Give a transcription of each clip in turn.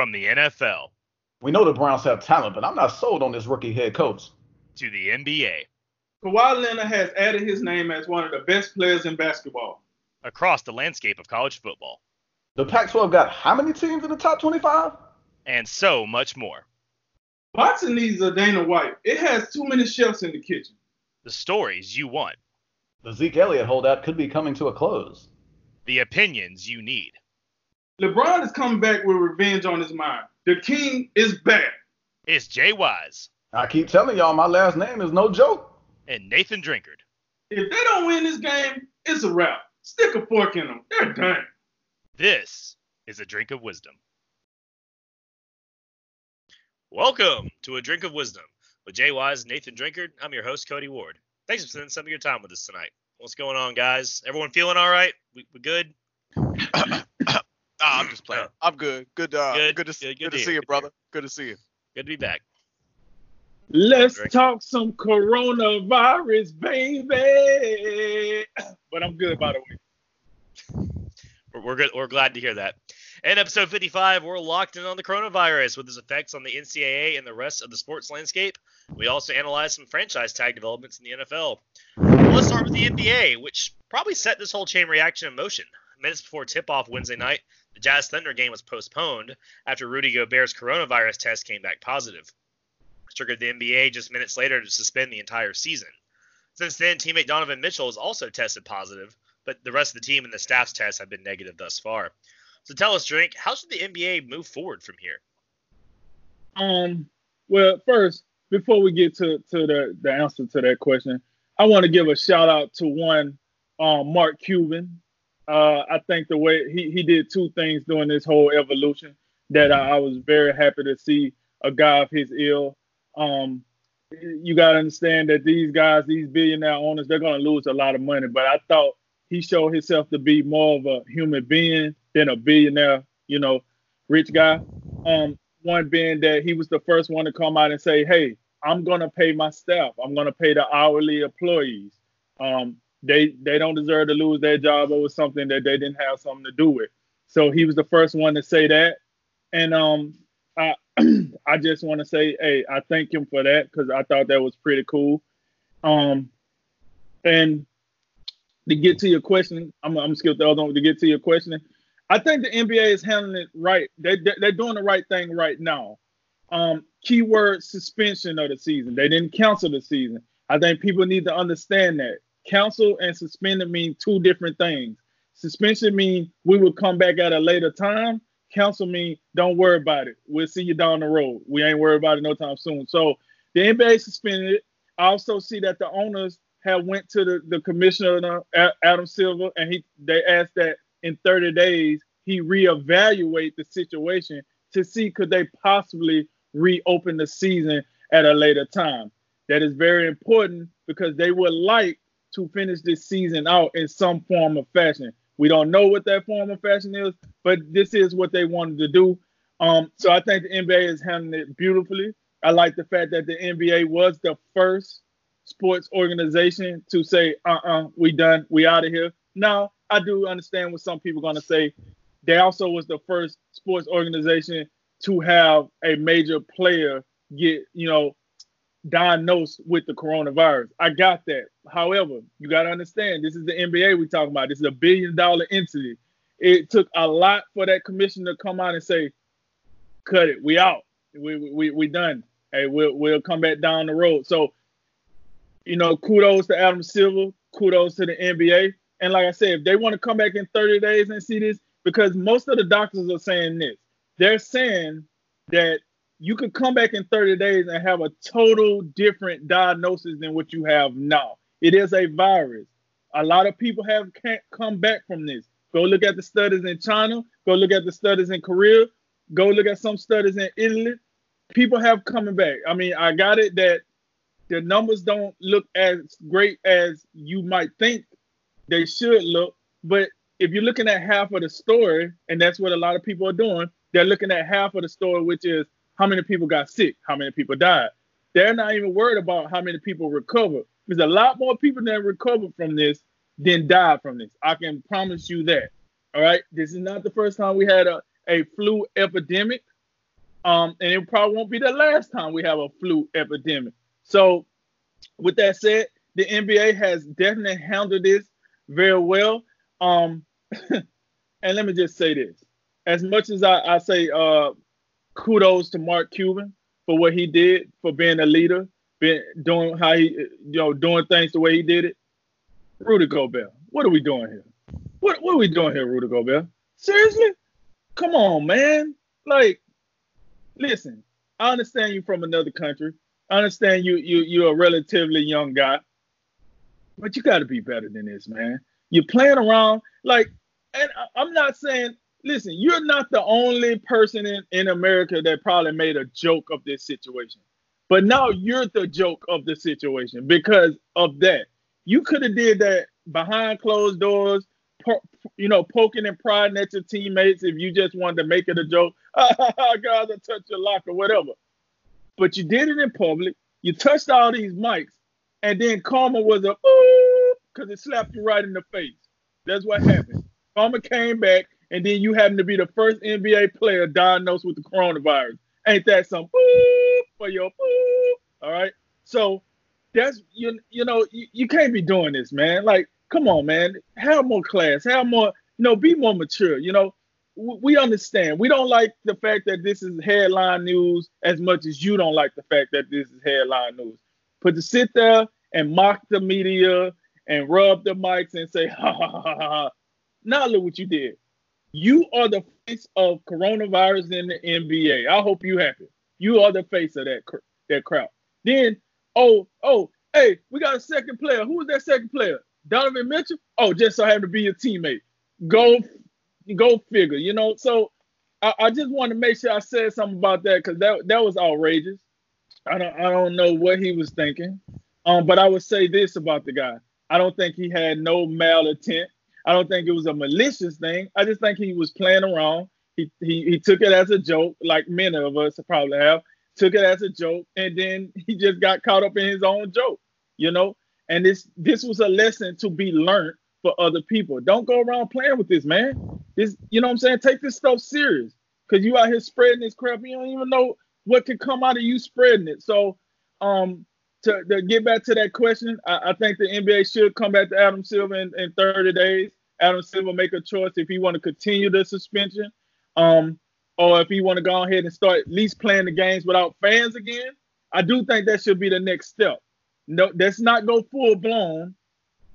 From the NFL We know the Browns have talent, but I'm not sold on this rookie head coach. to the NBA, Kawhi Leonard has added his name as one of the best players in basketball. across the landscape of college football, The Pac-12 got how many teams in the top 25? and so much more. Boxing needs a Dana White. It has too many chefs in the kitchen. The stories you want, The Zeke Elliott holdout could be coming to a close. the opinions you need. LeBron is coming back with revenge on his mind. The king is back. It's Jay Wise I keep telling y'all, my last name is no joke. and Nathan Drinkard. If they don't win this game, it's a wrap. Stick a fork in them. They're done. This is a drink of wisdom. Welcome to a drink of wisdom with Jay Wise and Nathan Drinkard. I'm your host, Cody Ward. Thanks for spending some of your time with us tonight. What's going on, guys? Everyone feeling all right? We, we good? Nah, I'm just playing. I'm good. Good. Uh, Good, good. to, good, good, good to to see you, brother. Good to see you. Good to be back. Let's Drink. talk some coronavirus, baby. But I'm good, by the way. We're, we're good. We're glad to hear that. In episode 55, we're locked in on the coronavirus with its effects on the NCAA and the rest of the sports landscape. We also analyze some franchise tag developments in the NFL. Let's start with the NBA, which probably set this whole chain reaction in motion. Minutes before tip-off Wednesday night, the Jazz Thunder game was postponed after Rudy Gobert's coronavirus test came back positive. Triggered the NBA just minutes later to suspend the entire season. Since then, teammate Donovan Mitchell has also tested positive, but the rest of the team and the staff's tests have been negative thus far. So tell us, Drink, how should the NBA move forward from here? Um, well, first, before we get to, to the, the answer to that question, I want to give a shout out to one, um, Mark Cuban. Uh, I think the way he, he did two things during this whole evolution that I, I was very happy to see a guy of his ill. Um, you got to understand that these guys, these billionaire owners, they're going to lose a lot of money. But I thought he showed himself to be more of a human being than a billionaire, you know, rich guy. Um, one being that he was the first one to come out and say, "Hey, I'm gonna pay my staff. I'm gonna pay the hourly employees. Um, they they don't deserve to lose their job over something that they didn't have something to do with." So he was the first one to say that, and um, I I just want to say, hey, I thank him for that because I thought that was pretty cool. Um, and to get to your question, I'm I'm skip the other one. To get to your question, I think the NBA is handling it right. They, they they're doing the right thing right now. Um, keyword suspension of the season. They didn't cancel the season. I think people need to understand that. Cancel and suspended mean two different things. Suspension mean we will come back at a later time. Cancel mean don't worry about it. We'll see you down the road. We ain't worried about it no time soon. So the NBA suspended. I also see that the owners have went to the, the commissioner uh, Adam Silver and he they asked that in 30 days he reevaluate the situation to see could they possibly reopen the season at a later time. That is very important because they would like to finish this season out in some form of fashion. We don't know what that form of fashion is, but this is what they wanted to do. Um, so I think the NBA is handling it beautifully. I like the fact that the NBA was the first sports organization to say, uh-uh, we done, we out of here. Now, I do understand what some people are gonna say. They also was the first sports organization to have a major player get, you know, diagnosed with the coronavirus. I got that. However, you got to understand this is the NBA we talking about. This is a billion dollar entity. It took a lot for that commissioner to come out and say, "Cut it, we out, we we we done. Hey, we'll we'll come back down the road." So, you know, kudos to Adam Silver, kudos to the NBA. And like I said, if they want to come back in 30 days and see this, because most of the doctors are saying this, they're saying that you could come back in 30 days and have a total different diagnosis than what you have now. It is a virus. A lot of people have can't come back from this. Go look at the studies in China. Go look at the studies in Korea. Go look at some studies in Italy. People have coming back. I mean, I got it that the numbers don't look as great as you might think they should look. But if you're looking at half of the story, and that's what a lot of people are doing, they're looking at half of the story, which is how many people got sick, how many people died. They're not even worried about how many people recovered. There's a lot more people that recovered from this than died from this. I can promise you that. All right. This is not the first time we had a, a flu epidemic. Um, and it probably won't be the last time we have a flu epidemic. So, with that said, the NBA has definitely handled this very well. Um, and let me just say this: as much as I, I say uh, kudos to Mark Cuban for what he did for being a leader, being doing how he you know doing things the way he did it. Rudy Gobert, what are we doing here? What what are we doing here, Rudy Gobert? Seriously? Come on, man. Like, listen, I understand you from another country. I understand you you you're a relatively young guy, but you got to be better than this, man. You're playing around like, and I'm not saying. Listen, you're not the only person in, in America that probably made a joke of this situation. But now you're the joke of the situation because of that. You could have did that behind closed doors, po- you know, poking and prodding at your teammates if you just wanted to make it a joke. Guys, I touched your locker, whatever but you did it in public. You touched all these mics, and then karma was a ooh because it slapped you right in the face. That's what happened. Karma came back, and then you happen to be the first NBA player diagnosed with the coronavirus. Ain't that some ooh for your ooh? All right. So that's you you know you, you can't be doing this, man. Like, come on, man. Have more class. Have more. You know, be more mature. You know, we understand. We don't like the fact that this is headline news as much as you don't like the fact that this is headline news. But to sit there and mock the media and rub the mics and say, ha ha ha ha ha. Now look what you did. You are the face of coronavirus in the NBA. I hope you happy. You are the face of that that crowd. Then, oh, oh, hey, we got a second player. Who is that second player? Donovan Mitchell? Oh, just so happened to be your teammate. Go go figure, you know. So I, I just want to make sure I said something about that because that that was outrageous. I don't I don't know what he was thinking. Um, but I would say this about the guy. I don't think he had no malintent. I don't think it was a malicious thing. I just think he was playing around. He, he he took it as a joke, like many of us probably have. Took it as a joke, and then he just got caught up in his own joke, you know. And this this was a lesson to be learned for other people. Don't go around playing with this, man. This, you know what I'm saying? Take this stuff serious. Cause you out here spreading this crap. You don't even know what could come out of you spreading it. So um to, to get back to that question, I, I, think the NBA should come back to Adam Silver in, in 30 days. Adam Silver make a choice if he want to continue the suspension, um, or if he want to go ahead and start at least playing the games without fans again. I do think that should be the next step. No, let's not go full blown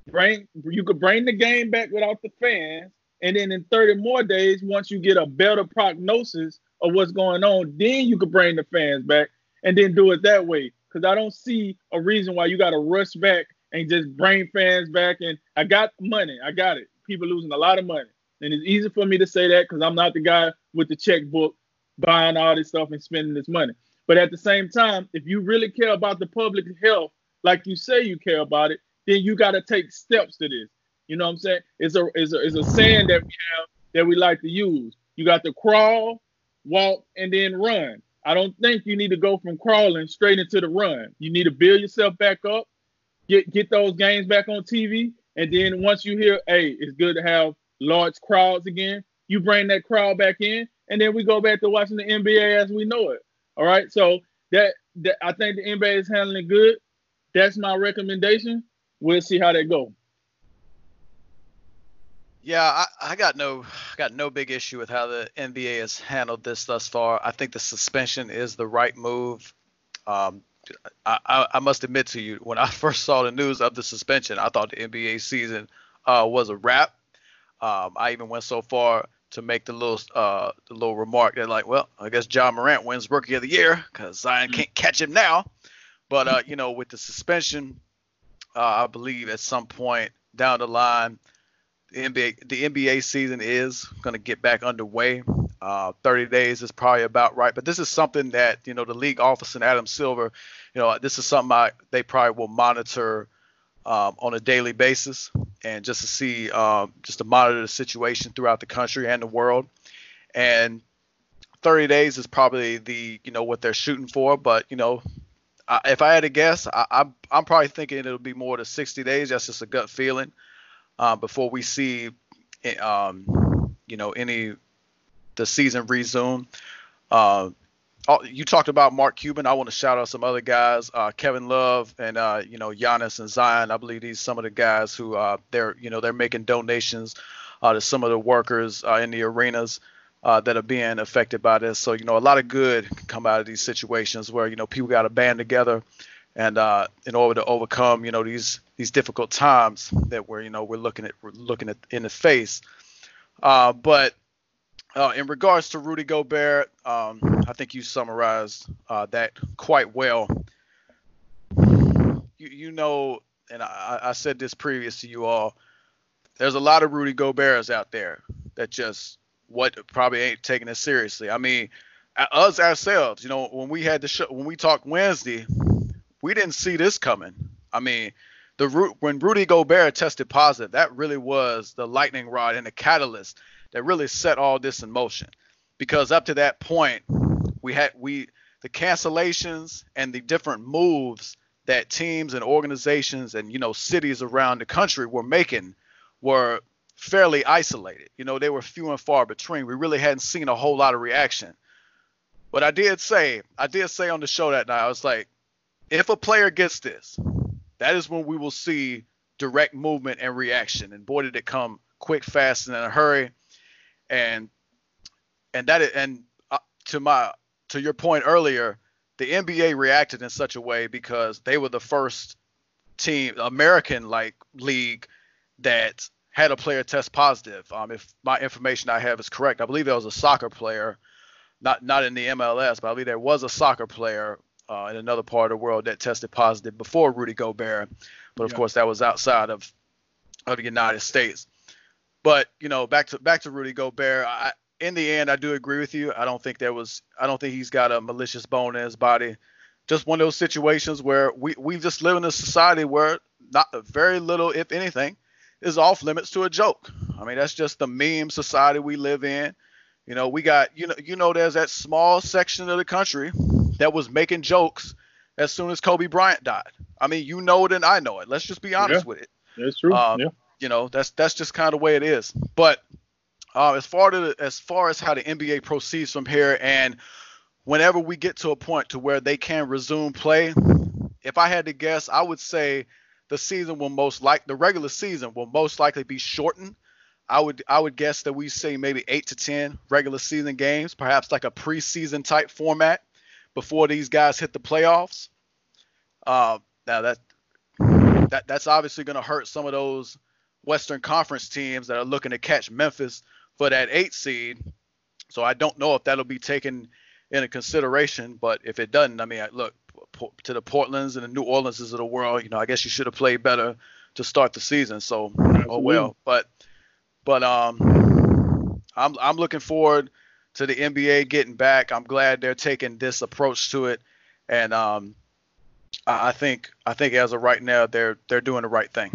bring you could bring the game back without the fans, and then in 30 more days, once you get a better prognosis of what's going on, then you could bring the fans back and then do it that way. Because I don't see a reason why you got to rush back and just bring fans back. And I got money, I got it. People losing a lot of money, and it's easy for me to say that because I'm not the guy with the checkbook buying all this stuff and spending this money. But at the same time, if you really care about the public health, like you say you care about it, then you got to take steps to this. You know what I'm saying? It's a, it's a it's a saying that we have that we like to use. You got to crawl, walk, and then run. I don't think you need to go from crawling straight into the run. You need to build yourself back up, get get those games back on TV, and then once you hear, hey, it's good to have large crowds again, you bring that crowd back in, and then we go back to watching the NBA as we know it. All right, so that, that I think the NBA is handling good. That's my recommendation we'll see how they go. Yeah, I, I, got no got no big issue with how the NBA has handled this thus far. I think the suspension is the right move. Um, I, I, must admit to you, when I first saw the news of the suspension, I thought the NBA season uh, was a wrap. Um, I even went so far to make the little uh, the little remark that like, well, I guess Ja Morant wins Rookie of the Year because Zion mm-hmm. can't catch him now. But uh, you know, with the suspension, uh, I believe at some point down the line, the NBA the NBA season is going to get back underway. Uh, 30 days is probably about right, but this is something that you know the league office and Adam Silver, you know, this is something I, they probably will monitor um, on a daily basis and just to see um, just to monitor the situation throughout the country and the world. And 30 days is probably the you know what they're shooting for, but you know I, if I had to guess, I, I'm, I'm probably thinking it'll be more than 60 days. That's just a gut feeling uh, before we see, eh, um, you know, any the season resume. Uh, you talked about Mark Cuban. I want to shout out some other guys, uh, Kevin Love and uh, you know Giannis and Zion. I believe these some of the guys who uh, they're you know they're making donations uh, to some of the workers uh, in the arenas uh, that are being affected by this. So you know a lot of good can come out of these situations where you know people got to band together and in order to overcome you know these these difficult times that we're you know we're looking at we're looking at in the face. But uh, in regards to Rudy Gobert, um, I think you summarized uh, that quite well. You, you know, and I, I, said this previous to you all. There's a lot of Rudy Goberts out there that just what probably ain't taking it seriously. I mean, us ourselves, you know, when we had the show, when we talked Wednesday, we didn't see this coming. I mean, the when Rudy Gobert tested positive, that really was the lightning rod and the catalyst that really set all this in motion. Because up to that point, we had we the cancellations and the different moves that teams and organizations and you know cities around the country were making were fairly isolated. You know, they were few and far between. We really hadn't seen a whole lot of reaction. But I did say, I did say on the show that night, I was like, if a player gets this, that is when we will see direct movement and reaction. And boy, did it come quick, fast, and in a hurry and and that and uh, to my to your point earlier, the NBA reacted in such a way because they were the first team, American like league that had a player test positive. Um, if my information I have is correct, I believe there was a soccer player, not not in the MLS, but I believe there was a soccer player uh, in another part of the world that tested positive before Rudy Gobert. But of yeah. course, that was outside of of the United States. But you know, back to back to Rudy Gobert. I, in the end, I do agree with you. I don't think there was. I don't think he's got a malicious bone in his body. Just one of those situations where we we just live in a society where not very little, if anything, is off limits to a joke. I mean, that's just the meme society we live in. You know, we got you know you know there's that small section of the country that was making jokes as soon as Kobe Bryant died. I mean, you know it and I know it. Let's just be honest yeah, with it. That's true. Um, yeah you know that's that's just kind of the way it is. But uh, as far to as far as how the NBA proceeds from here, and whenever we get to a point to where they can resume play, if I had to guess, I would say the season will most like the regular season will most likely be shortened. I would I would guess that we say maybe eight to ten regular season games, perhaps like a preseason type format before these guys hit the playoffs. Uh, now that that that's obviously going to hurt some of those Western Conference teams that are looking to catch Memphis for that eight seed. So I don't know if that'll be taken into consideration, but if it doesn't, I mean, look to the Portlands and the New Orleanses of the world. You know, I guess you should have played better to start the season. So Absolutely. oh well, but but um, I'm I'm looking forward to the NBA getting back. I'm glad they're taking this approach to it, and um, I think I think as of right now they're they're doing the right thing.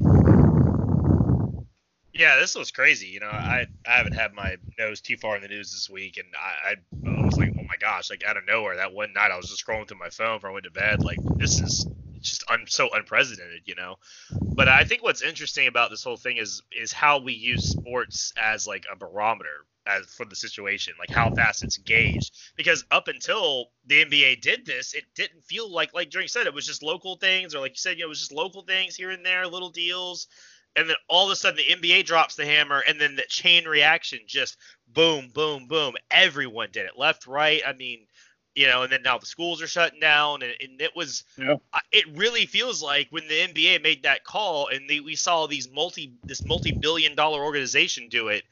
Yeah, this was crazy. You know, I I haven't had my nose too far in the news this week, and I, I was like, oh my gosh, like out of nowhere that one night I was just scrolling through my phone before I went to bed. Like this is just un, so unprecedented, you know. But I think what's interesting about this whole thing is is how we use sports as like a barometer as for the situation, like how fast it's gauged. Because up until the NBA did this, it didn't feel like like Drink said it was just local things, or like you said, you know, it was just local things here and there, little deals and then all of a sudden the NBA drops the hammer, and then the chain reaction just boom, boom, boom. Everyone did it, left, right. I mean, you know, and then now the schools are shutting down, and, and it was, yeah. it really feels like when the NBA made that call, and they, we saw these multi, this multi-billion dollar organization do it,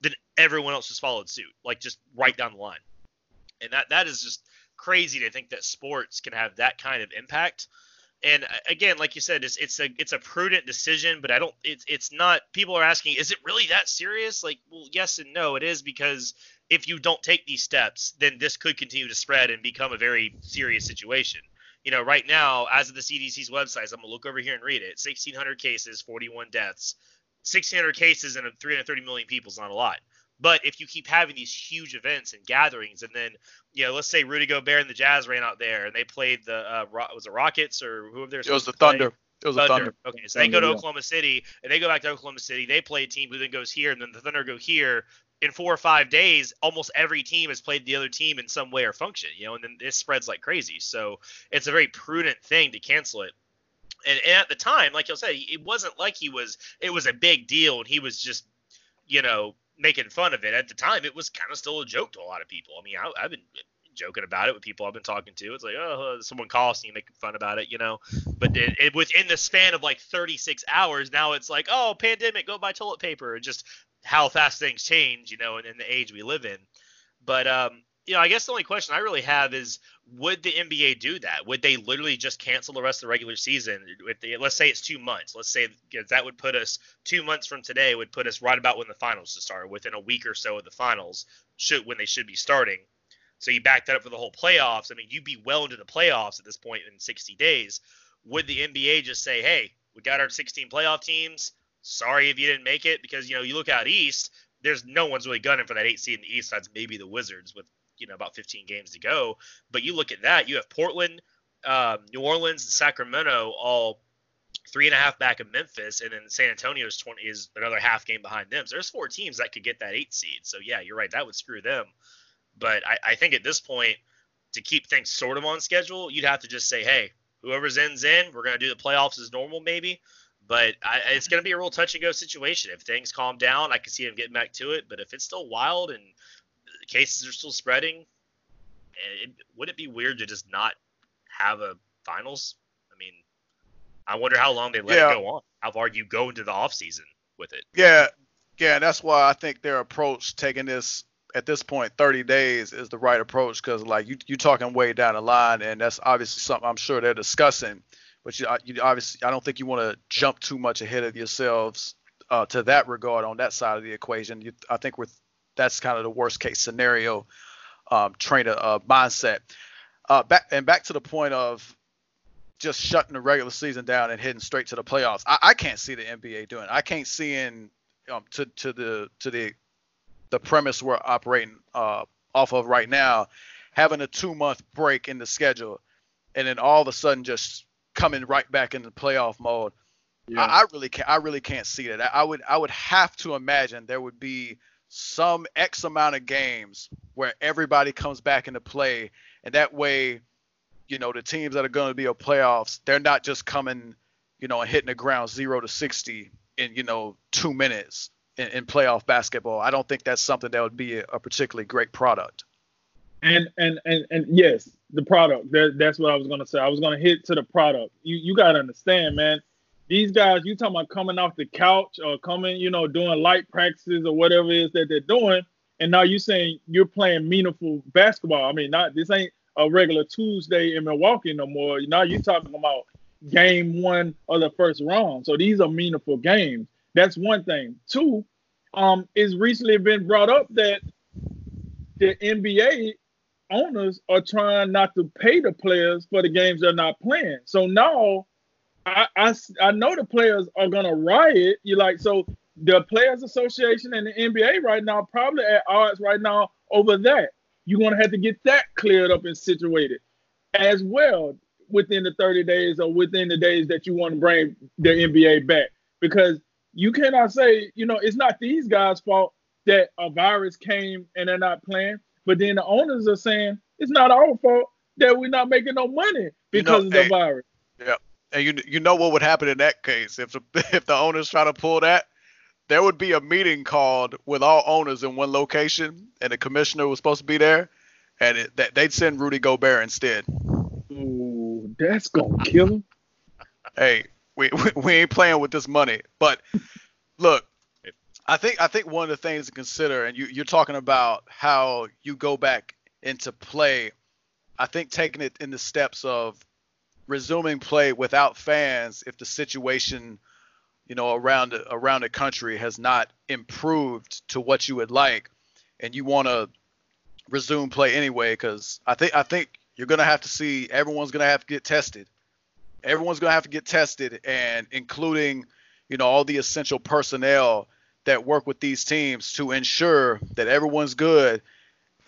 then everyone else just followed suit, like just right down the line, and that that is just crazy to think that sports can have that kind of impact and uh, again, like you said, it's it's a it's a prudent decision, but I don't it's it's not. People are asking, is it really that serious? Like, well, yes and no, it is because if you don't take these steps, then this could continue to spread and become a very serious situation. You know, right now, as of the CDC's website, I'm gonna look over here and read it. 1,600 cases, 41 deaths. 1,600 cases and 330 million people is not a lot. But if you keep having these huge events and gatherings, and then you know, let's say Rudy Gobert and the Jazz ran out there and they played the uh, was it Rockets or whoever they're. It was the Thunder. It was Thunder. Thunder. Okay, so they go to Oklahoma City and they go back to Oklahoma City. They play a team who then goes here, and then the Thunder go here. in four or five days, almost every team has played the other team in some way or function, you know, and then this spreads like crazy. So it's a very prudent thing to cancel it. And, and at the time, like you'll say, it wasn't like he was, it was a big deal and he was just, you know, making fun of it. At the time, it was kind of still a joke to a lot of people. I mean, I, I've been joking about it with people I've been talking to. It's like, oh, someone calls and you make fun about it, you know. But it, it, within the span of like 36 hours, now it's like, oh, pandemic, go buy toilet paper. Just how fast things change, you know, in, in the age we live in. But um, you know, I guess the only question I really have is, would the NBA do that? Would they literally just cancel the rest of the regular season? They, let's say it's two months. Let's say that would put us two months from today would put us right about when the finals to start, within a week or so of the finals, should when they should be starting. So you back that up for the whole playoffs. I mean, you'd be well into the playoffs at this point in 60 days. Would the NBA just say, hey, we got our 16 playoff teams. Sorry if you didn't make it because you know you look out east. There's no one's really gunning for that eight seed in the east. That's maybe the Wizards with you know about 15 games to go. But you look at that. You have Portland, um, New Orleans, and Sacramento all three and a half back of Memphis, and then San Antonio is 20 is another half game behind them. So there's four teams that could get that eight seed. So yeah, you're right. That would screw them. But I, I think at this point, to keep things sort of on schedule, you'd have to just say, hey, whoever's in's in, we're going to do the playoffs as normal, maybe. But I, it's going to be a real touch and go situation. If things calm down, I can see them getting back to it. But if it's still wild and cases are still spreading, eh, it, would it be weird to just not have a finals? I mean, I wonder how long they let yeah. it go on. How far you go into the off season with it? Yeah, yeah, and that's why I think their approach taking this at this point 30 days is the right approach because like you you talking way down the line and that's obviously something I'm sure they're discussing but you, you obviously I don't think you want to jump too much ahead of yourselves uh, to that regard on that side of the equation. You, I think with that's kind of the worst case scenario um, trainer uh, mindset. Uh, back and back to the point of just shutting the regular season down and heading straight to the playoffs. I, I can't see the NBA doing. It. I can't see in um, to to the to the the premise we're operating uh, off of right now, having a two month break in the schedule, and then all of a sudden just coming right back into playoff mode. Yeah. I, I, really can't. I really can't see that. I, I would. I would have to imagine there would be some X amount of games where everybody comes back into play, and that way, you know, the teams that are going to be a playoffs, they're not just coming, you know, and hitting the ground zero to sixty in you know two minutes in, in playoff basketball. I don't think that's something that would be a, particularly great product. And and and and yes, the product. That, that's what I was gonna say. I was gonna hit to the product. You you gotta understand, man. These guys, you talking about coming off the couch or coming, you know, doing light practices or whatever it is that they're doing, and now you're saying you're playing meaningful basketball. I mean, not this ain't a regular Tuesday in Milwaukee no more. Now you're talking about game one of the first round. So these are meaningful games. That's one thing. Two, um, it's recently been brought up that the NBA owners are trying not to pay the players for the games they're not playing. So now I, I, I know the players are gonna riot. You like so the Players Association and the NBA right now probably at odds right now over that. You're gonna have to get that cleared up and situated as well within the 30 days or within the days that you want to bring the NBA back. Because you cannot say, you know, it's not these guys' fault that a virus came and they're not playing. But then the owners are saying it's not our fault that we're not making no money because you know, of the hey, virus. Yeah, and you you know what would happen in that case if the if the owners try to pull that, there would be a meeting called with all owners in one location, and the commissioner was supposed to be there, and it, they'd send Rudy Gobert instead. Ooh, that's gonna kill him. Hey, we, we we ain't playing with this money, but look, I think I think one of the things to consider, and you, you're talking about how you go back into play. I think taking it in the steps of resuming play without fans, if the situation, you know, around around the country has not improved to what you would like, and you want to resume play anyway, because I think I think you're gonna have to see everyone's gonna have to get tested. Everyone's gonna have to get tested, and including, you know, all the essential personnel that work with these teams to ensure that everyone's good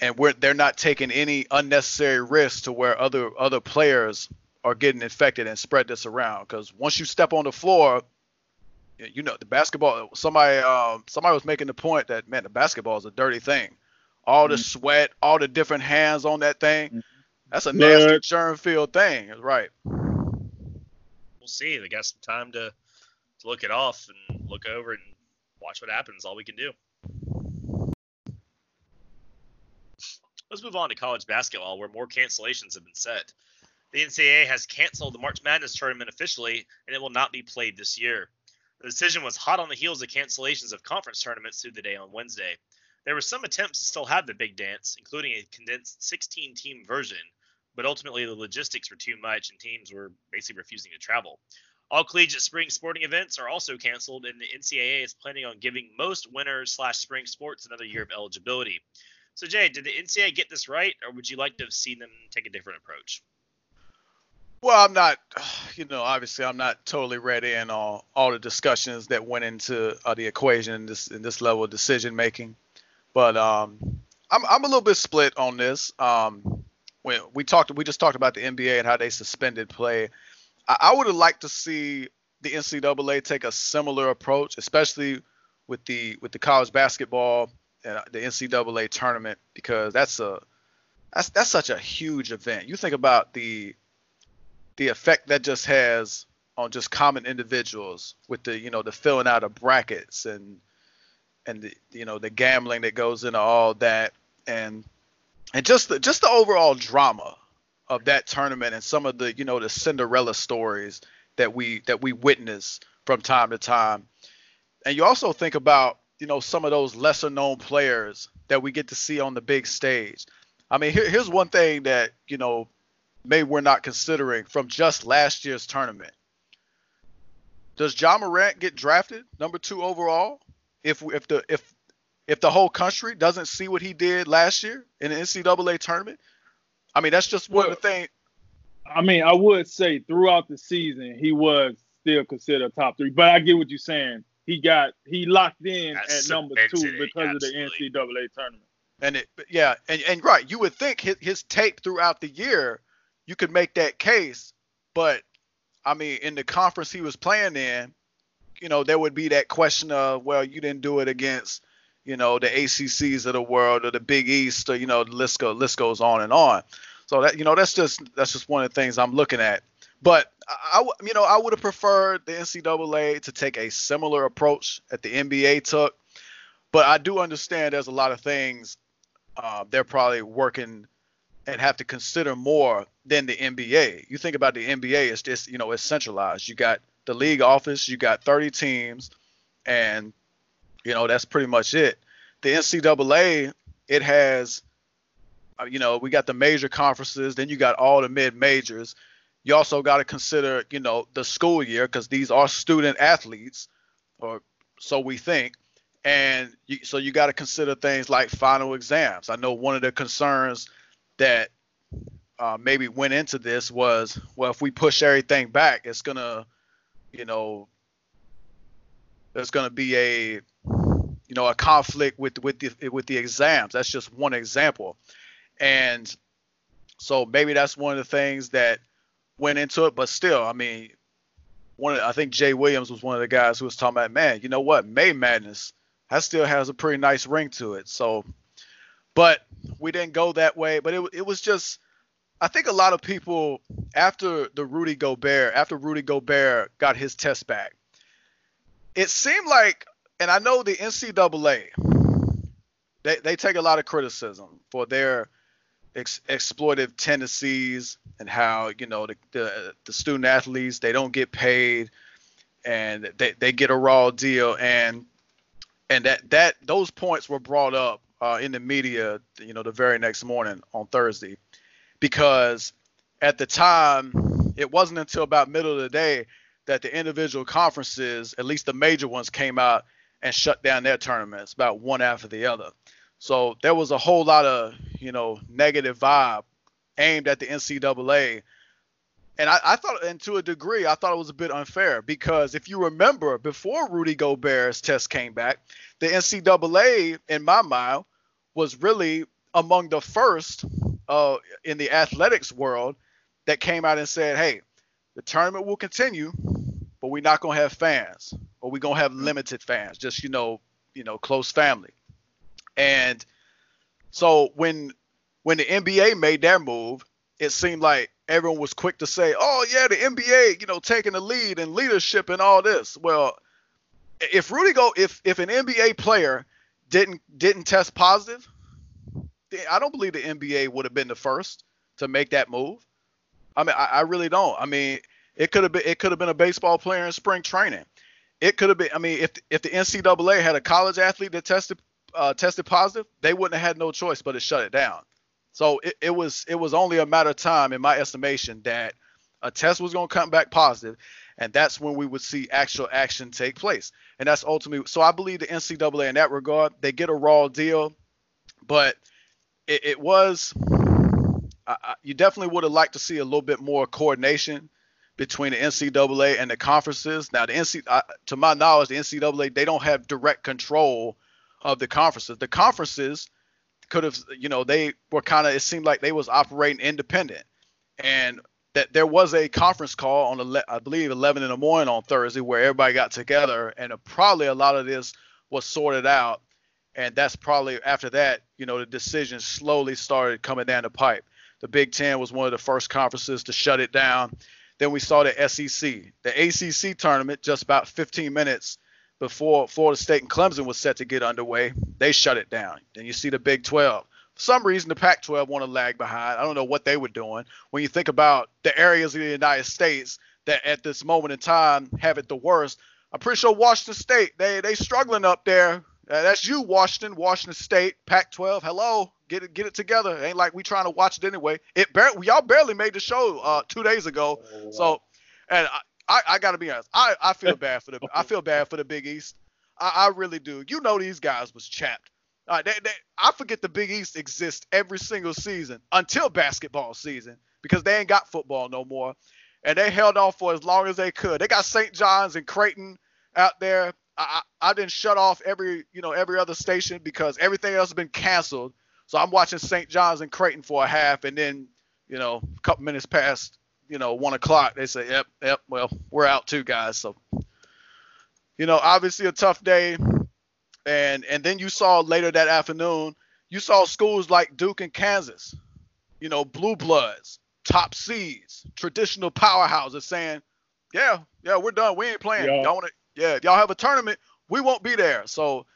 and they're not taking any unnecessary risks to where other other players are getting infected and spread this around. Because once you step on the floor, you know the basketball. Somebody um, somebody was making the point that man, the basketball is a dirty thing. All the Mm-hmm. sweat, all the different hands on that thing. Mhm. That's a nasty Blood. germ filled thing. Right. We'll see. They got some time to to look it off and look over and watch what happens. All we can do. Let's move on to college basketball, where more cancellations have been set. The NCAA has canceled the March Madness tournament officially, and it will not be played this year. The decision was hot on the heels of cancellations of conference tournaments through the day on Wednesday. There were some attempts to still have the big dance, including a condensed 16 team version, but ultimately the logistics were too much and teams were basically refusing to travel. All collegiate spring sporting events are also canceled, and the NCAA is planning on giving most winter slash spring sports another year of eligibility. So, Jay, did the NCAA get this right, or would you like to have seen them take a different approach? Well, I'm not, you know, obviously I'm not totally read in on all the discussions that went into uh, the equation in this in this level of decision making, but um, I'm I'm a little bit split on this. Um, when we talked, we just talked about the NBA and how they suspended play. I, I would have liked to see the NCAA take a similar approach, especially with the with the college basketball and uh, the NCAA tournament, because that's a that's that's such a huge event. You think about the the effect that just has on just common individuals with the you know the filling out of brackets and and the you know the gambling that goes into all that. And and just the just the overall drama of that tournament and some of the you know the Cinderella stories that we that we witness from time to time. And you also think about you know some of those lesser known players that we get to see on the big stage. I mean here, here's one thing that you know maybe we're not considering from just last year's tournament. Does Ja Morant get drafted number two overall if if the if if the whole country doesn't see what he did last year in the NCAA tournament? I mean, that's just one of the things. I mean, I would say throughout the season he was still considered top three, but I get what you're saying. He got he locked in Got at number two because absolutely. of the NCAA tournament. And it, yeah, and, and right, you would think his, his tape throughout the year, you could make that case, but I mean, in the conference he was playing in, you know, there would be that question of, well, you didn't do it against, you know, the ACCs of the world or the Big East, or you know, the list go, list goes on and on. So that, you know, that's just that's just one of the things I'm looking at. But I you know, I would have preferred the NCAA to take a similar approach that the NBA took. But I do understand there's a lot of things uh, they're probably working and have to consider more than the NBA. You think about the NBA, it's just you know it's centralized. You got the league office, you got 30 teams, and you know that's pretty much it. The NCAA, it has, uh, you know, we got the major conferences, then you got all the mid majors. You also got to consider, you know, the school year because these are student athletes, or so we think and you, so you got to consider things like final exams. I know one of the concerns that uh, maybe went into this was, well, if we push everything back, it's gonna, you know, there's gonna be a, you know, a conflict with with the with the exams. That's just one example, and so maybe that's one of the things that went into it. But still, I mean, one of, I think Jay Williams was one of the guys who was talking about, man, you know what, May Madness that still has a pretty nice ring to it. So, but we didn't go that way. But it it was just, I think a lot of people after the Rudy Gobert, after Rudy Gobert got his test back, it seemed like, and I know the NCAA, they they take a lot of criticism for their ex- exploitive tendencies and how you know the, the the student athletes they don't get paid and they, they get a raw deal and and that that those points were brought up uh, in the media, you know, the very next morning on Thursday, because at the time it wasn't until about middle of the day that the individual conferences, at least the major ones, came out and shut down their tournaments about one after the other. So there was a whole lot of you know negative vibe aimed at the NCAA. And I, I thought, and to a degree, I thought it was a bit unfair because if you remember, before Rudy Gobert's test came back, the NCAA, in my mind, was really among the first uh, in the athletics world that came out and said, "Hey, the tournament will continue, but we're not going to have fans. or we're gonna have limited fans, just you know, you know, close family. And so when when the NBA made their move, it seemed like everyone was quick to say, "Oh yeah, the NBA, you know, taking the lead and leadership and all this." Well, if Rudy go, if if an NBA player didn't didn't test positive, I don't believe the NBA would have been the first to make that move. I mean, I, I really don't. I mean, it could have been it could have been a baseball player in spring training. It could have been. I mean, if if the NCAA had a college athlete that tested uh, tested positive, they wouldn't have had no choice but to shut it down. So it, it was it was only a matter of time, in my estimation, that a test was going to come back positive, and that's when we would see actual action take place. And that's ultimately. So I believe the NCAA in that regard, they get a raw deal, but it, it was. I, you definitely would have liked to see a little bit more coordination between the NCAA and the conferences. Now, the NC, uh, to my knowledge, the NCAA they don't have direct control of the conferences. The conferences could have, you know, they were kind of. It seemed like they was operating independent, and that there was a conference call on, I believe, 11 in the morning on Thursday where everybody got together, and uh, probably a lot of this was sorted out. And that's probably after that, you know, the decisions slowly started coming down the pipe. The Big Ten was one of the first conferences to shut it down. Then we saw the SEC, the ACC tournament, just about 15 minutes before Florida State and Clemson was set to get underway. They shut it down. Then you see the Big 12. For some reason, the Pac 12 want to lag behind. I don't know what they were doing. When you think about the areas of the United States that at this moment in time have it the worst, I'm pretty sure Washington State, they they struggling up there. Uh, that's you, Washington, Washington State, Pac-12. Hello, get it get it together. It ain't like we trying to watch it anyway. It bar- y'all barely made the show uh, two days ago. Oh, so, and I, I, I got to be honest. I, I feel bad for the I feel bad for the Big East. I, I really do. You know these guys was chapped. Uh, they, they, I forget the Big East exists every single season until basketball season because they ain't got football no more, and they held on for as long as they could. They got St. John's and Creighton out there. I, I, I didn't shut off every you know every other station because everything else has been canceled. So I'm watching St. John's and Creighton for a half, and then you know a couple minutes past you know one o'clock, they say, yep, yep, well we're out too, guys. So you know obviously a tough day, and and then you saw later that afternoon, you saw schools like Duke and Kansas, you know blue bloods, top seeds, traditional powerhouses saying, yeah, yeah, we're done, we ain't playing. Yeah. Y'all want to, yeah, y'all have a tournament, we won't be there. So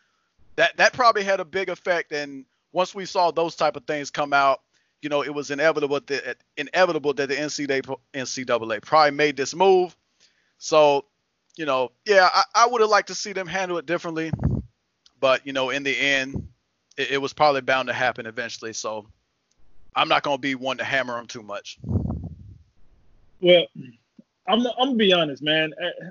that that probably had a big effect and once we saw those type of things come out, you know, it was inevitable that inevitable that the NCAA, NCAA probably made this move. So, you know, yeah, I, I would have liked to see them handle it differently, but you know, in the end, it, it was probably bound to happen eventually. So, I'm not gonna be one to hammer them too much. Well, I'm I'm gonna be honest, man. Eh,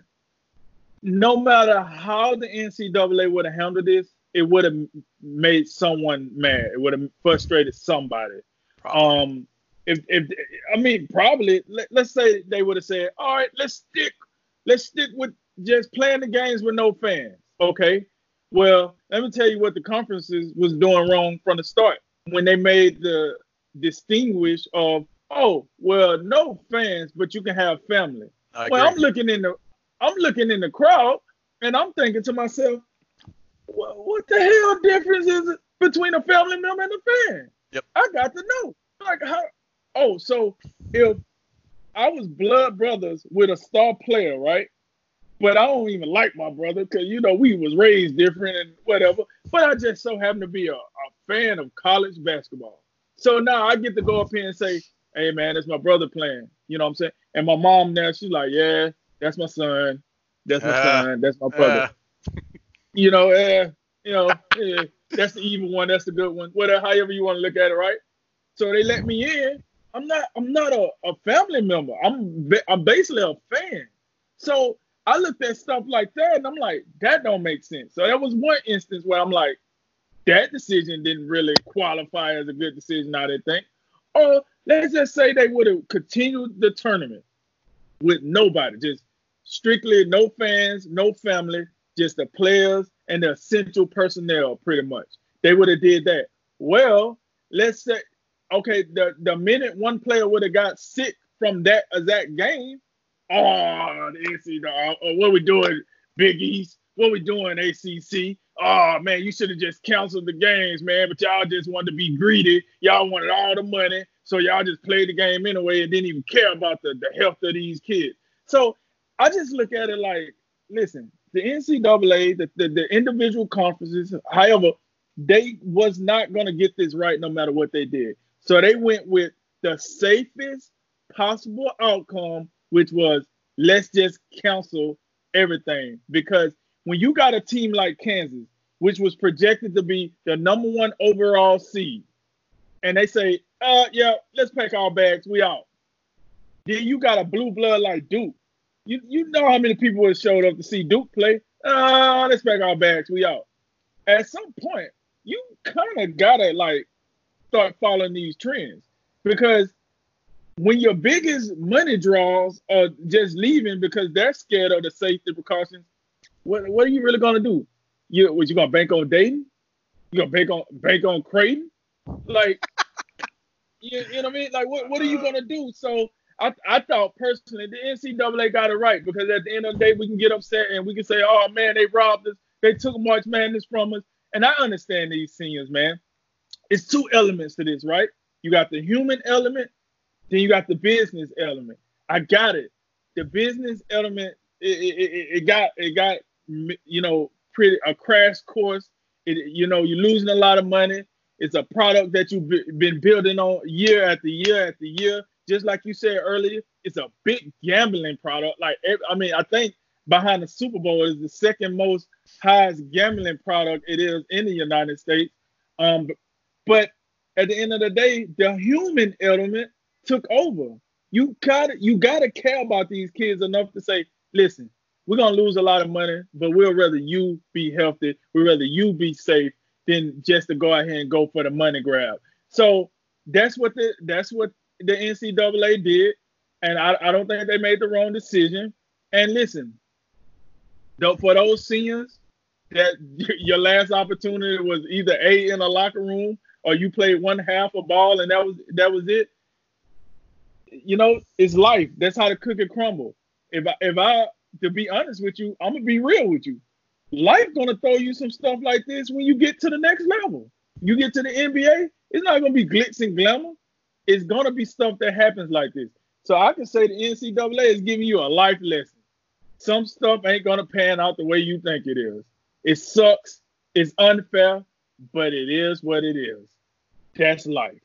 no matter how the NCAA would have handled this, it would have made someone mad. It would have frustrated somebody. Probably. Um, if if I mean probably let, let's say they would have said, all right, let's stick let's stick with just playing the games with no fans. Okay. Well, let me tell you what the conferences was doing wrong from the start when they made the distinguish of oh well no fans but you can have family. Well, I'm looking in the I'm looking in the crowd and I'm thinking to myself, what the hell difference is it between a family member and a fan? Yep. I got to know. Like how oh, so if I was blood brothers with a star player, right? But I don't even like my brother because you know we was raised different and whatever. But I just so happen to be a, a fan of college basketball. So now I get to go up here and say, hey man, that's my brother playing. You know what I'm saying? And my mom now, she's like, yeah, that's my son. That's my uh, son. That's my brother. Uh you know, uh, you know, that's the evil one, that's the good one, whatever, however you want to look at it, right? So they let me in. I'm not, I'm not a, a family member. I'm, I'm basically a fan. So I looked at stuff like that, and I'm like, that don't make sense. So that was one instance where I'm like, that decision didn't really qualify as a good decision, I didn't think. Or let's just say they would have continued the tournament with nobody, just strictly no fans, no family, just the players and the essential personnel, pretty much. They would have did that. Well, let's say, okay, the, the minute one player would have got sick from that exact game, oh, the NCAA, oh, uh, what we doing? Big East. What we doing, ACC? Oh man, you should have just canceled the games, man. But y'all just wanted to be greedy. Y'all wanted all the money, so y'all just played the game anyway and didn't even care about the, the health of these kids. So I just look at it like, listen, the NCAA, the, the, the individual conferences, however, they was not going to get this right no matter what they did. So they went with the safest possible outcome, which was let's just cancel everything. Because when you got a team like Kansas, which was projected to be the number one overall seed, and they say, uh, yeah, let's pack our bags, we out. Then you got a blue blood like Duke. You you know how many people have showed up to see Duke play? Uh, let's pack our bags, we out. At some point, you kind of gotta like start following these trends because when your biggest money draws are just leaving because they're scared of the safety precautions, what what are you really gonna do? You what you gonna bank on Dayton? You gonna bank on bank on Creighton? Like you, you know what I mean? Like what what are you gonna do? So I, I thought personally the NCAA got it right because at the end of the day we can get upset and we can say, oh man, they robbed us, they took March Madness from us. And I understand these seniors, man. It's two elements to this, right? You got the human element, then you got the business element. I got it. The business element, it, it, it got it got you know pretty a crash course. It, you know you're losing a lot of money. It's a product that you've been building on year after year after year. Just like you said earlier, it's a big gambling product. Like I mean, I think behind the Super Bowl is the second most highest gambling product it is in the United States. Um, but at the end of the day, the human element took over. You gotta you gotta care about these kids enough to say, listen, we're gonna lose a lot of money, but we'll rather you be healthy, we'd rather you be safe than just to go ahead and go for the money grab. So that's what the that's what the NCAA did, and I, I don't think they made the wrong decision. And listen, though for those seniors, that your last opportunity was either a in a locker room or you played one half a ball and that was that was it. You know, it's life. That's how the cookie crumble. If I, if I to be honest with you, I'm gonna be real with you. Life gonna throw you some stuff like this when you get to the next level. You get to the NBA, it's not gonna be glitz and glamour. It's gonna be stuff that happens like this. So I can say the NCAA is giving you a life lesson. Some stuff ain't gonna pan out the way you think it is. It sucks. It's unfair, but it is what it is. That's life.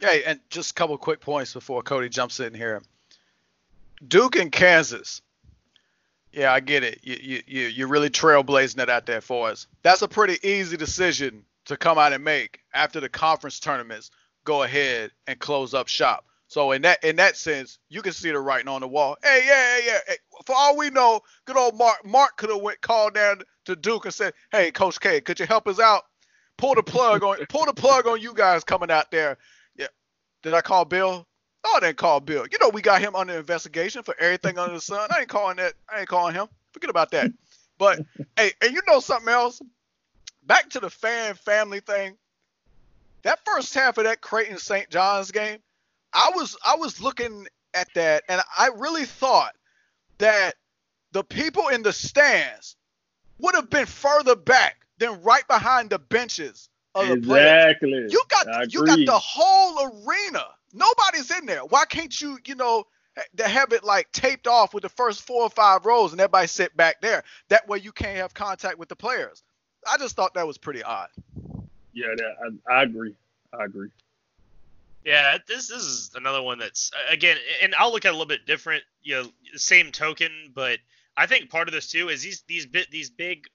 Hey, and just a couple quick points before Cody jumps in here. Duke and Kansas. Yeah, I get it. You you you you're really trailblazing it out there for us. That's a pretty easy decision to come out and make after the conference tournaments. Go ahead and close up shop. So in that in that sense, you can see the writing on the wall. Hey, yeah, yeah, yeah. Hey, for all we know, good old Mark Emmert could have went called down to Duke and said, "Hey, Coach K, could you help us out? Pull the plug on pull the plug on you guys coming out there." Yeah. Did I call Bill? No, I didn't call Bill. You know we got him under investigation for everything under the sun. I ain't calling that. I ain't calling him. Forget about that. But hey, and you know something else? Back to the fan family thing. That first half of that Creighton St. John's game, I was I was looking at that and I really thought that the people in the stands would have been further back than right behind the benches of the exactly. players. You got you got the whole arena. Nobody's in there. Why can't you, you know, to have it like taped off with the first four or five rows and everybody sit back there? That way you can't have contact with the players. I just thought that was pretty odd. Yeah, I, I agree. I agree. Yeah, this, this is another one that's again, and I'll look at it a little bit different. You know, same token, but I think part of this too is these these bit these big,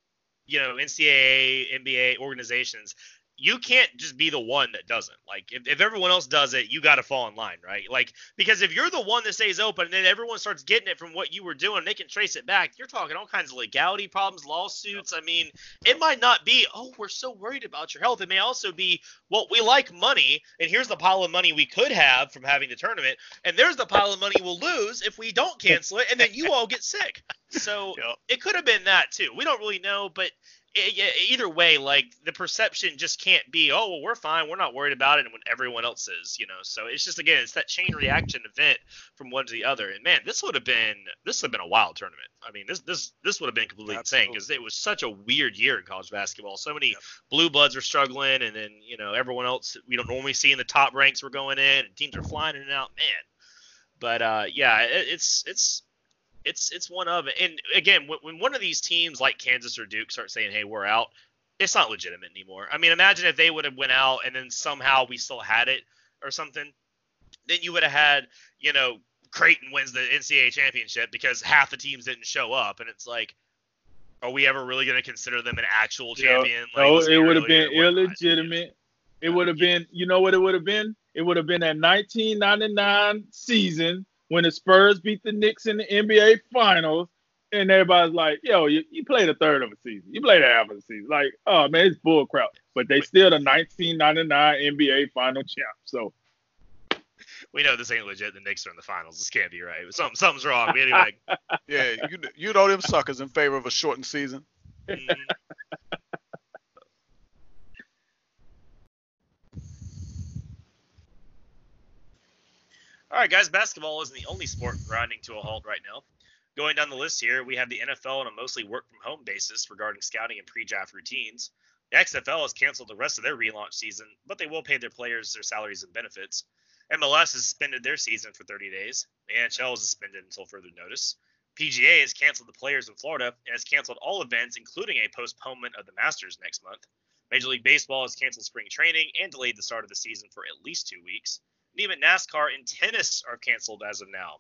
you know, NCAA, NBA organizations you can't just be the one that doesn't. Like if, if everyone else does it, you got to fall in line, right? Like because if you're the one that stays open and then everyone starts getting it from what you were doing, they can trace it back. You're talking all kinds of legality problems, lawsuits. I mean, it might not be, oh, we're so worried about your health. It may also be, well, we like money, and here's the pile of money we could have from having the tournament, and there's the pile of money we'll lose if we don't cancel it, and then you all get sick. So yep. it could have been that too. We don't really know, but either way, like the perception just can't be, oh, well, we're fine, we're not worried about it, and when everyone else is, you know. So it's just again, it's that chain reaction event from one to the other. And man, this would have been this would have been a wild tournament. I mean, this this this would have been completely Absolutely. insane because it was such a weird year in college basketball. So many yep. blue bloods were struggling, and then you know everyone else we don't normally see in the top ranks were going in, and teams are flying in and out. Man, but uh, yeah, it, it's it's it's it's one of and again when, when one of these teams like Kansas or Duke start saying hey we're out it's not legitimate anymore. I mean imagine if they would have went out and then somehow we still had it or something then you would have had you know Creighton wins the NCAA championship because half the teams didn't show up. And it's like are we ever really going to consider them an actual champion? Like, no it would have been illegitimate. It would have been you know what it would have been? It would have been that 1999 season when the Spurs beat the Knicks in the NBA Finals, and everybody's like, "Yo, you, you played a third of a season. You played a half of the season." Like, oh man, it's bull crap. But they still the 1999 NBA Final champ. So we know this ain't legit. The Knicks are in the finals. This can't be right. Something, something's wrong. But anyway. yeah, you you know them suckers in favor of a shortened season. Mm-hmm. All right, guys, basketball isn't the only sport grinding to a halt right now. Going down the list here, we have the NFL on a mostly work from home basis regarding scouting and pre draft routines. The XFL has canceled the rest of their relaunch season, but they will pay their players their salaries and benefits. MLS has suspended their season for 30 days. The NHL is suspended until further notice. PGA has canceled the players in Florida and has canceled all events, including a postponement of the Masters next month. Major League Baseball has canceled spring training and delayed the start of the season for at least two weeks and even NASCAR and tennis are canceled as of now.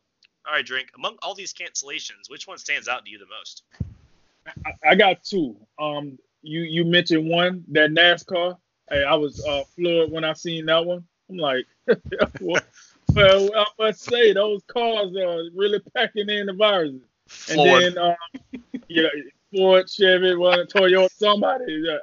All right, Drink. Among all these cancellations, which one stands out to you the most? I, I got two. Um, you you mentioned one that NASCAR. Hey, I was uh, floored when I seen that one. I'm like, well, well, I must say those cars are really packing in the viruses. And then, um, yeah, Ford, Chevy, well, Toyota, somebody. Uh,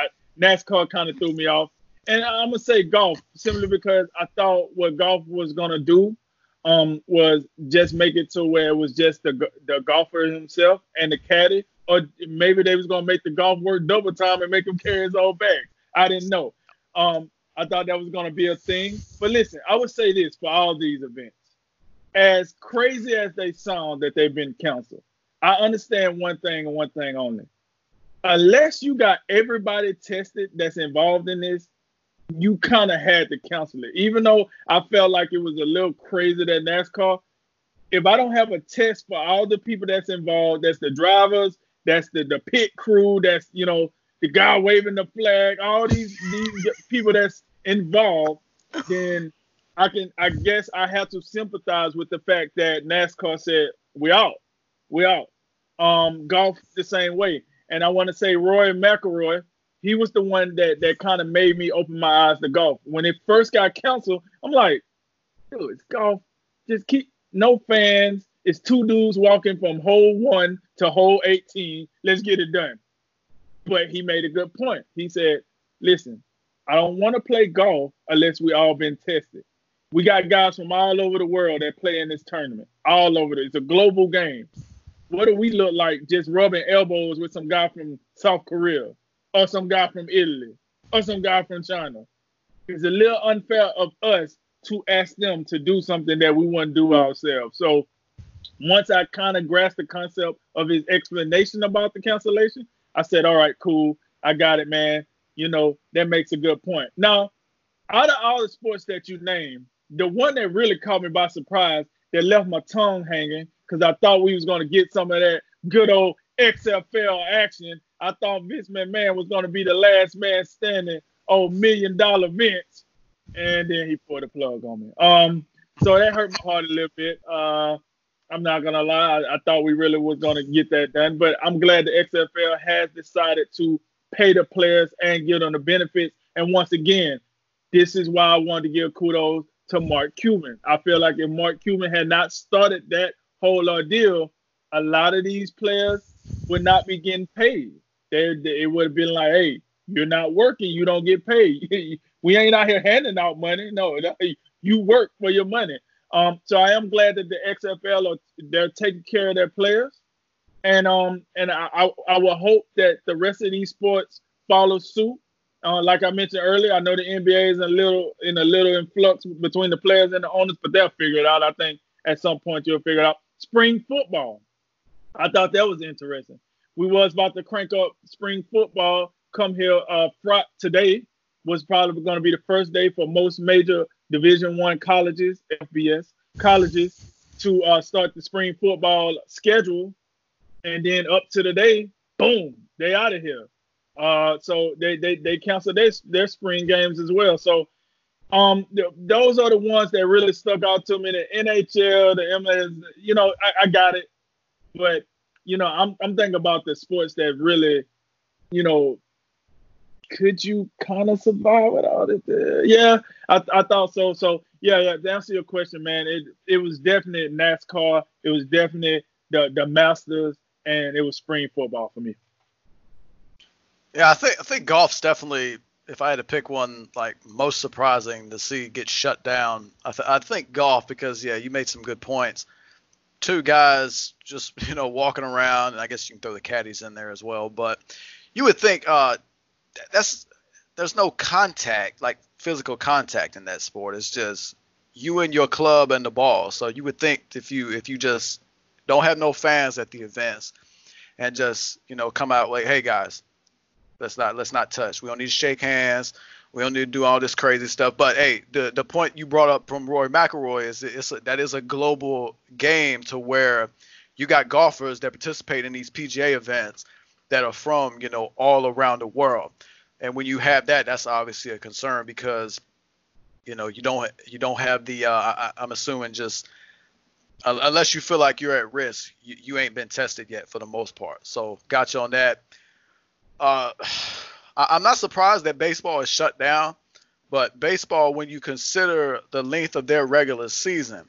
I, NASCAR kind of threw me off and I'm gonna say golf simply because I thought what golf was gonna do um, was just make it to where it was just the the golfer himself and the caddy, or maybe they was gonna make the golf work double time and make him carry his own bag. I didn't know. Um, I thought that was gonna be a thing. But listen, I would say this for all these events, as crazy as they sound that they've been canceled, I understand one thing and one thing only. Unless you got everybody tested that's involved in this, you kind of had to cancel it. Even though I felt like it was a little crazy that NASCAR, if I don't have a test for all the people that's involved, that's the drivers, that's the, the pit crew, that's you know the guy waving the flag, all these these people that's involved, then I can I guess I have to sympathize with the fact that NASCAR said we out, we out. Um, golf the same way, and I want to say Rory McIlroy he was the one that that kind of made me open my eyes to golf. When it first got canceled, I'm like, dude, it's golf. Just keep no fans. It's two dudes walking from hole one to hole 18. Let's get it done. But he made a good point. He said, listen, I don't want to play golf unless we all been tested. We got guys from all over the world that play in this tournament. All over. The, it's a global game. What do we look like just rubbing elbows with some guy from South Korea? Or some guy from Italy or some guy from China. It's a little unfair of us to ask them to do something that we to do ourselves. So once I kind of grasped the concept of his explanation about the cancellation, I said, all right, cool. I got it, man. You know, that makes a good point. Now, out of all the sports that you named, the one that really caught me by surprise that left my tongue hanging because I thought we was going to get some of that good old XFL action I thought Vince McMahon was going to be the last man standing on million dollar Vince, and then he put a plug on me. Um, so that hurt my heart a little bit. Uh, I'm not gonna lie, I, I thought we really was gonna get that done, but I'm glad the XFL has decided to pay the players and give them the benefits. And once again, this is why I wanted to give kudos to Mark Cuban. I feel like if Mark Cuban had not started that whole ordeal, a lot of these players would not be getting paid they, they it would have been like, hey, you're not working, you don't get paid. we ain't out here handing out money. No, you work for your money. Um, so I am glad that the XFL are they're taking care of their players. and um and I I, I will hope that the rest of these sports follow suit. Uh, like I mentioned earlier, I know the NBA is a little in a little influx between the players and the owners, but they'll figure it out. I think at some point you'll figure it out. Spring football. I thought that was interesting. We was about to crank up spring football. Come here, uh, Friday today was probably going to be the first day for most major Division One colleges, FBS colleges, to uh, start the spring football schedule, and then up to the day, boom, they out of here. Uh, so they they they canceled their their spring games as well. So um, th- those are the ones that really stuck out to me. The NHL, the MLS, you know, I, I got it, but you know, I'm I'm thinking about the sports that really, you know, could you kind of survive without it? Yeah, I, I thought so. So yeah, yeah. To answer your question, man, it it was definitely NASCAR. It was definitely the the Masters, and it was spring football for me. Yeah, I think I think golf's definitely. If I had to pick one, like most surprising to see get shut down, I, th- I think golf because yeah, you made some good points. Two guys just you know walking around, and I guess you can throw the caddies in there as well. But you would think uh, that's there's no contact like physical contact in that sport. It's just you and your club and the ball. So you would think if you if you just don't have no fans at the events and just you know come out like hey guys let's not let's not touch we don't need to shake hands we don't need to do all this crazy stuff but hey the the point you brought up from rory mcilroy is it's a, that is a global game to where you got golfers that participate in these pga events that are from you know all around the world and when you have that that's obviously a concern because you know you don't you don't have the uh, I, i'm assuming just unless you feel like you're at risk, you, you ain't been tested yet for the most part. So got you on that. Uh, I, am not surprised that baseball is shut down, but baseball, when you consider the length of their regular season,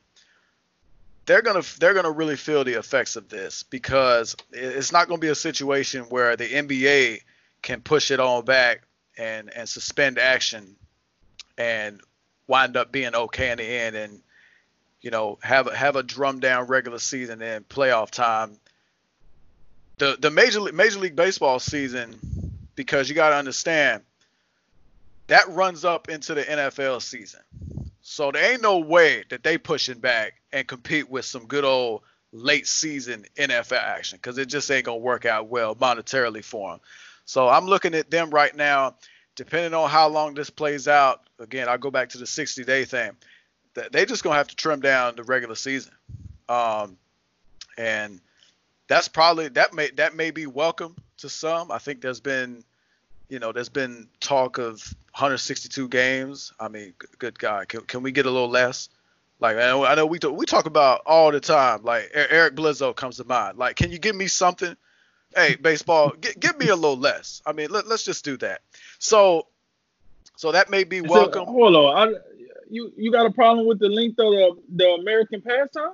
they're gonna they're gonna really feel the effects of this because it's not gonna be a situation where the NBA can push it on back and and suspend action and wind up being okay in the end and you know, have have a drum down regular season and playoff time. The the major Major League Baseball season, because you got to understand, that runs up into the NFL season. So there ain't no way that they pushing back and compete with some good old late season NFL action because it just ain't gonna work out well monetarily for them. So I'm looking at them right now. Depending on how long this plays out, again, I'll go back to the 60 day thing That they just gonna have to trim down the regular season, um, and that's probably that may that may be welcome to some. I think there's been, you know, there's been talk of 162 games. I mean, good God, can, can we get a little less? Like I know, I know we talk, we talk about all the time. Like Eric Bledsoe comes to mind. Like, can you give me something? Hey, baseball, get, give me a little less. I mean, let, us just do that. So, so that may be welcome. So, hold on, I, you you got a problem with the length of the, the American pastime?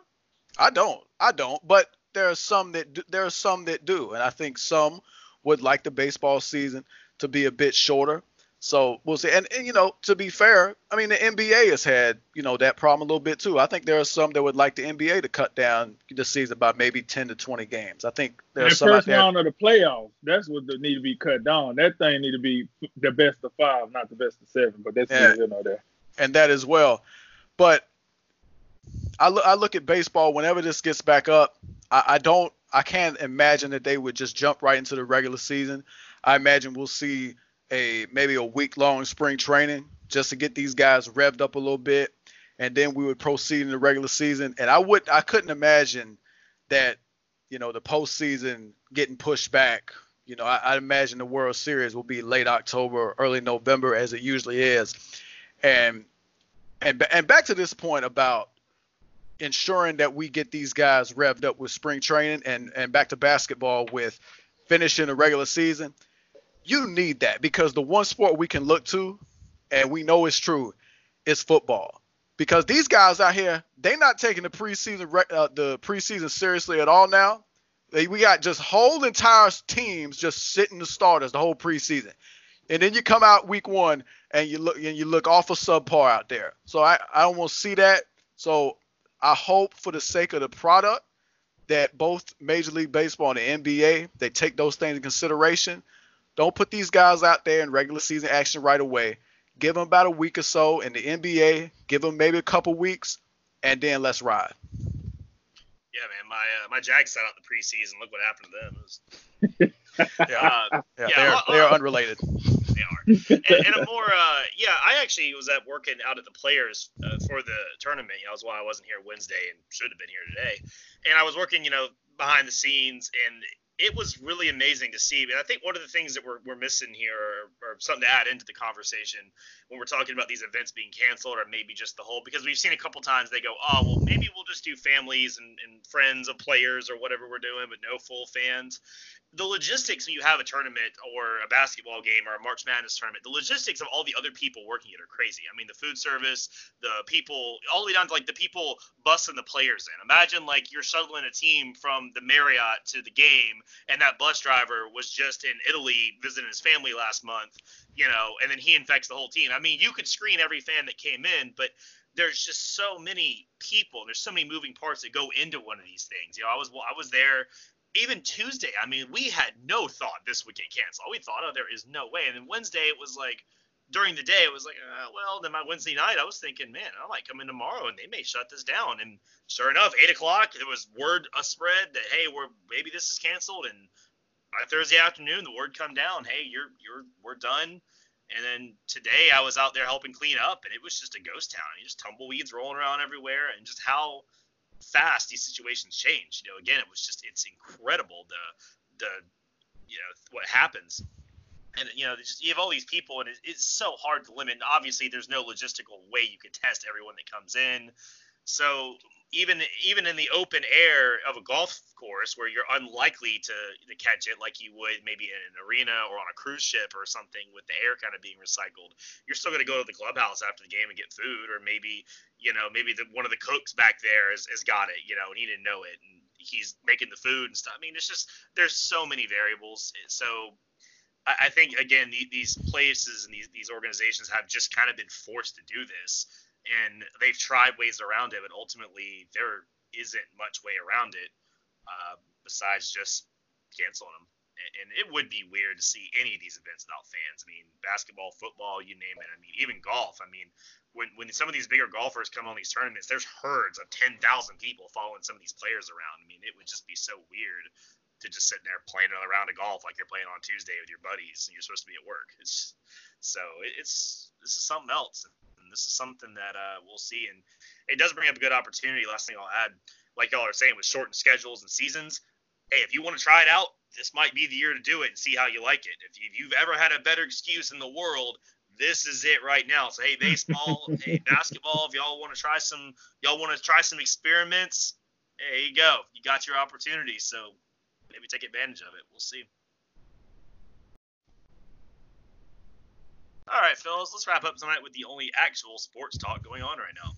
I don't. I don't. But there are some that do, there are some that do, and I think some would like the baseball season to be a bit shorter. So we'll see. And, and, you know, to be fair, I mean the NBA has had you know that problem a little bit too. I think there are some that would like the NBA to cut down the season by maybe 10 to 20 games. I think there's some first round of the playoffs. That's what need to be cut down. That thing need to be the best of five, not the best of seven. But that's yeah. you know there and that as well. But I look, I look at baseball whenever this gets back up. I, I don't, I can't imagine that they would just jump right into the regular season. I imagine we'll see a maybe a week long spring training just to get these guys revved up a little bit, and then we would proceed in the regular season. And I would, I couldn't imagine that, you know, the postseason getting pushed back. You know, I, I imagine the World Series will be late October, early November, as it usually is. And and and back to this point about ensuring that we get these guys revved up with spring training and and back to basketball with finishing the regular season. You need that because the one sport we can look to, and we know it's true, is football. Because these guys out here, they're not taking the preseason uh, the preseason seriously at all now. We got just whole entire teams just sitting the starters the whole preseason and then you come out week one and you look and you look awful subpar out there. So I I don't want to see that. So I hope for the sake of the product that both Major League Baseball and the NBA they take those things in consideration. Don't put these guys out there in regular season action right away. Give them about a week or so in the NBA. Give them maybe a couple weeks, and then let's ride. Yeah, man. My uh, my Jags sat out the preseason. Look what happened to them. Was, Yeah, uh, yeah, yeah, they're uh, they're uh, unrelated. They are. And, and a more, uh, yeah, I actually was at working out at the Players uh, for the tournament. That's why I wasn't here Wednesday and should have been here today. And I was working, you know, behind the scenes, and it was really amazing to see. And I think one of the things that we're, we're missing here, or, or something to add into the conversation when we're talking about these events being canceled, or maybe just the whole, because we've seen a couple times they go, oh, well, maybe we'll just do families and, and friends of players or whatever we're doing, but no full fans the logistics when you have a tournament or a basketball game or a March Madness tournament, the logistics of all the other people working it are crazy. I mean, the food service, the people, all the way down to like the people busing the players in. Imagine like you're shuttling a team from the Marriott to the game, and that bus driver was just in Italy visiting his family last month, you know, and then he infects the whole team. I mean, you could screen every fan that came in, but there's just so many people. There's so many moving parts that go into one of these things. You know, I was I was there even Tuesday, I mean, we had no thought this would get canceled. We thought, oh, there is no way. And then Wednesday, it was like, during the day, it was like, uh, well, then my Wednesday night, I was thinking, man, I might come in tomorrow and they may shut this down. And sure enough, eight o'clock, there was word a spread that hey, we're maybe this is canceled. And by Thursday afternoon, the word come down, hey, you're you're we're done. And then today, I was out there helping clean up, and it was just a ghost town. You just tumbleweeds rolling around everywhere, and just how fast these situations change. You know, again, it was just it's incredible the the you know what happens. And you know, just you have all these people, and it, it's so hard to limit. And obviously, there's no logistical way you can test everyone that comes in. So even even in the open air of a golf course where you're unlikely to, to catch it like you would maybe in an arena or on a cruise ship or something with the air kind of being recycled you're still going to go to the clubhouse after the game and get food or maybe you know maybe the, one of the cooks back there has, has got it you know and he didn't know it and he's making the food and stuff. I mean it's just there's so many variables. So I, I think again the, these places and these, these organizations have just kind of been forced to do this and they've tried ways around it, but ultimately there isn't much way around it uh, besides just canceling them. And, it would be weird to see any of these events without fans. I mean, basketball, football, you name it. I mean, even golf. I mean, when when some of these bigger golfers come on these tournaments, there's herds of 10,000 people following some of these players around. I mean, it would just be so weird to just sit there playing another round of golf like you're playing on Tuesday with your buddies and you're supposed to be at work. It's so it's this is something else this is something that uh, we'll see. And it does bring up a good opportunity. Last thing I'll add, like y'all are saying, with shortened schedules and seasons, hey, if you want to try it out, this might be the year to do it and see how you like it. If, you, have ever had a better excuse in the world, this is it right now. So hey, baseball, hey, basketball, if y'all want to try some, y'all want to try some experiments, there you go. You got your opportunity. So maybe take advantage of it. We'll see. All right, fellas, let's wrap up tonight with the only actual sports talk going on right now.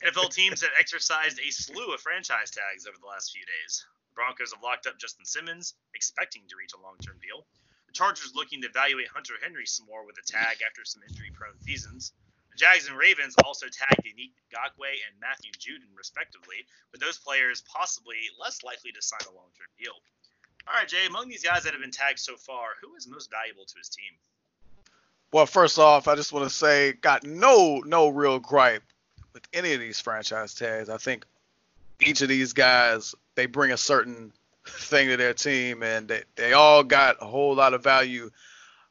NFL teams have exercised a slew of franchise tags over the last few days. The Broncos have locked up Justin Simmons, expecting to reach a long-term deal. The Chargers looking to evaluate Hunter Henry some more with a tag after some injury-prone seasons. The Jags and Ravens also tagged Yannick Ngakoue and Matthew Judon, respectively, with those players possibly less likely to sign a long-term deal. All right, Jay, among these guys that have been tagged so far, who is most valuable to his team? Well, first off, I just want to say, got no no real gripe with any of these franchise tags. I think each of these guys they bring a certain thing to their team, and they, they all got a whole lot of value.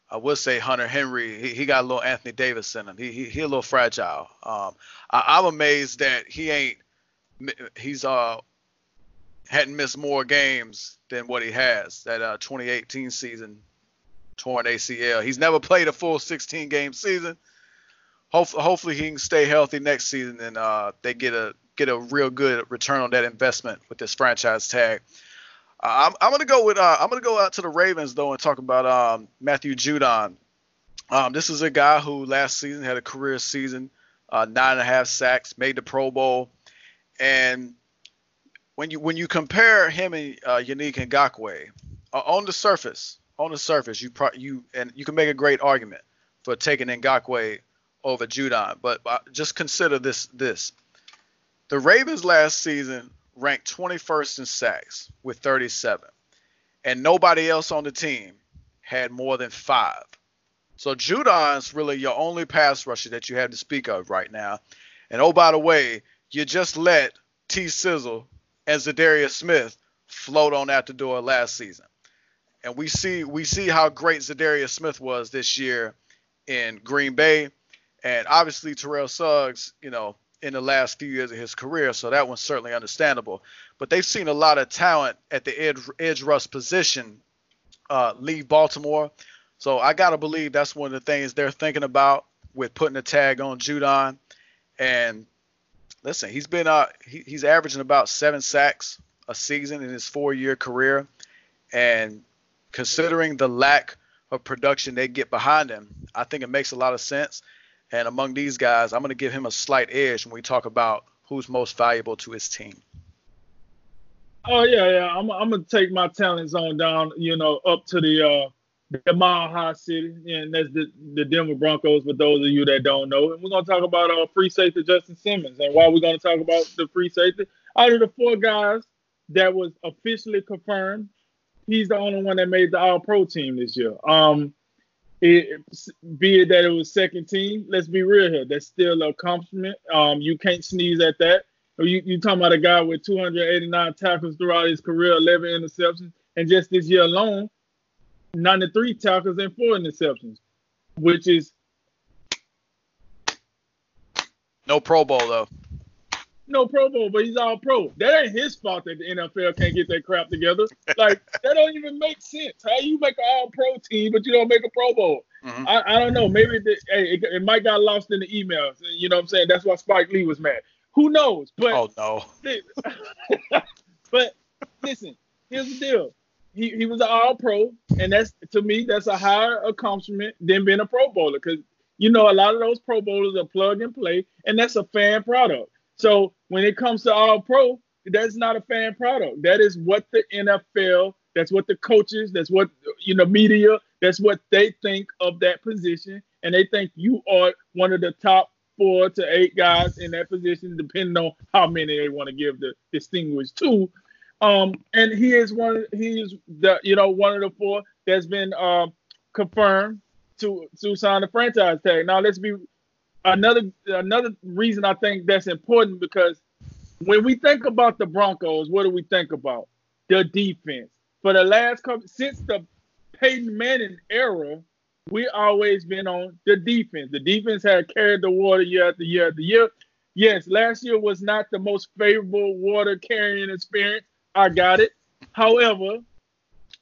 I would say Hunter Henry, he, he got a little Anthony Davis in him. He he, he a little fragile. Um, I, I'm amazed that he ain't he's uh hadn't missed more games than what he has. That uh, 2018 season, torn ACL. He's never played a full 16 game season. Hopefully, hopefully he can stay healthy next season and uh, they get a get a real good return on that investment with this franchise tag. Uh, I'm, I'm gonna go with uh, I'm gonna go out to the Ravens though and talk about um, Matthew Judon. Um, this is a guy who last season had a career season, uh, nine and a half sacks, made the Pro Bowl, and when you when you compare him and uh, Yannick Ngakoue, uh, on the surface, on the surface, you pro- you and you can make a great argument for taking Ngakoue over Judon, but uh, just consider this this: the Ravens last season ranked 21st in sacks with 37, and nobody else on the team had more than five. So Judon's really your only pass rusher that you have to speak of right now. And oh, by the way, you just let T Sizzle and Za'Darius Smith float on out the door last season. And we see we see how great Za'Darius Smith was this year in Green Bay. And obviously Terrell Suggs, you know, in the last few years of his career, so that one's certainly understandable. But they've seen a lot of talent at the edge, edge rush position uh, leave Baltimore. So I gotta believe that's one of the things they're thinking about with putting a tag on Judon. And listen, he's been uh he, he's averaging about seven sacks a season in his four-year career, and considering the lack of production they get behind him, I think it makes a lot of sense. And among these guys, I'm going to give him a slight edge when we talk about who's most valuable to his team. Oh yeah, yeah. I'm, I'm gonna take my talent zone down, you know, up to the uh, the Mile High City, and that's the, the Denver Broncos. For those of you that don't know, and we're gonna talk about uh, free safety Justin Simmons, and why we're gonna talk about the free safety. Out of the four guys that was officially confirmed, he's the only one that made the All Pro team this year. Um, it, be it that it was second team, let's be real here. That's still an accomplishment. Um, you can't sneeze at that. You you talking about a guy with 289 tackles throughout his career, 11 interceptions, and just this year alone, 93 tackles and four interceptions, which is no Pro Bowl though. No Pro Bowl, but he's all pro. That ain't his fault that the NFL can't get that crap together. Like that don't even make sense. How you make an all pro team, but you don't make a Pro Bowl? Mm-hmm. I, I don't know. Maybe the, hey, it, it might got lost in the emails. You know what I'm saying? That's why Spike Lee was mad. Who knows? But oh no. but listen, here's the deal. He, he was an all pro, and that's to me that's a higher accomplishment than being a pro bowler because you know a lot of those pro bowlers are plug and play, and that's a fan product. So when it comes to all pro, that's not a fan product. That is what the NFL, that's what the coaches, that's what you know media, that's what they think of that position, and they think you are one of the top four to eight guys in that position, depending on how many they want to give the distinguished to. Um, and he is one. He is the you know one of the four that's been uh, confirmed to to sign the franchise tag. Now let's be another another reason I think that's important because when we think about the Broncos, what do we think about? The defense. For the last couple since the Peyton Manning era, we always been on the defense. The defense had carried the water year after year after year. Yes, last year was not the most favorable water carrying experience. I got it. However,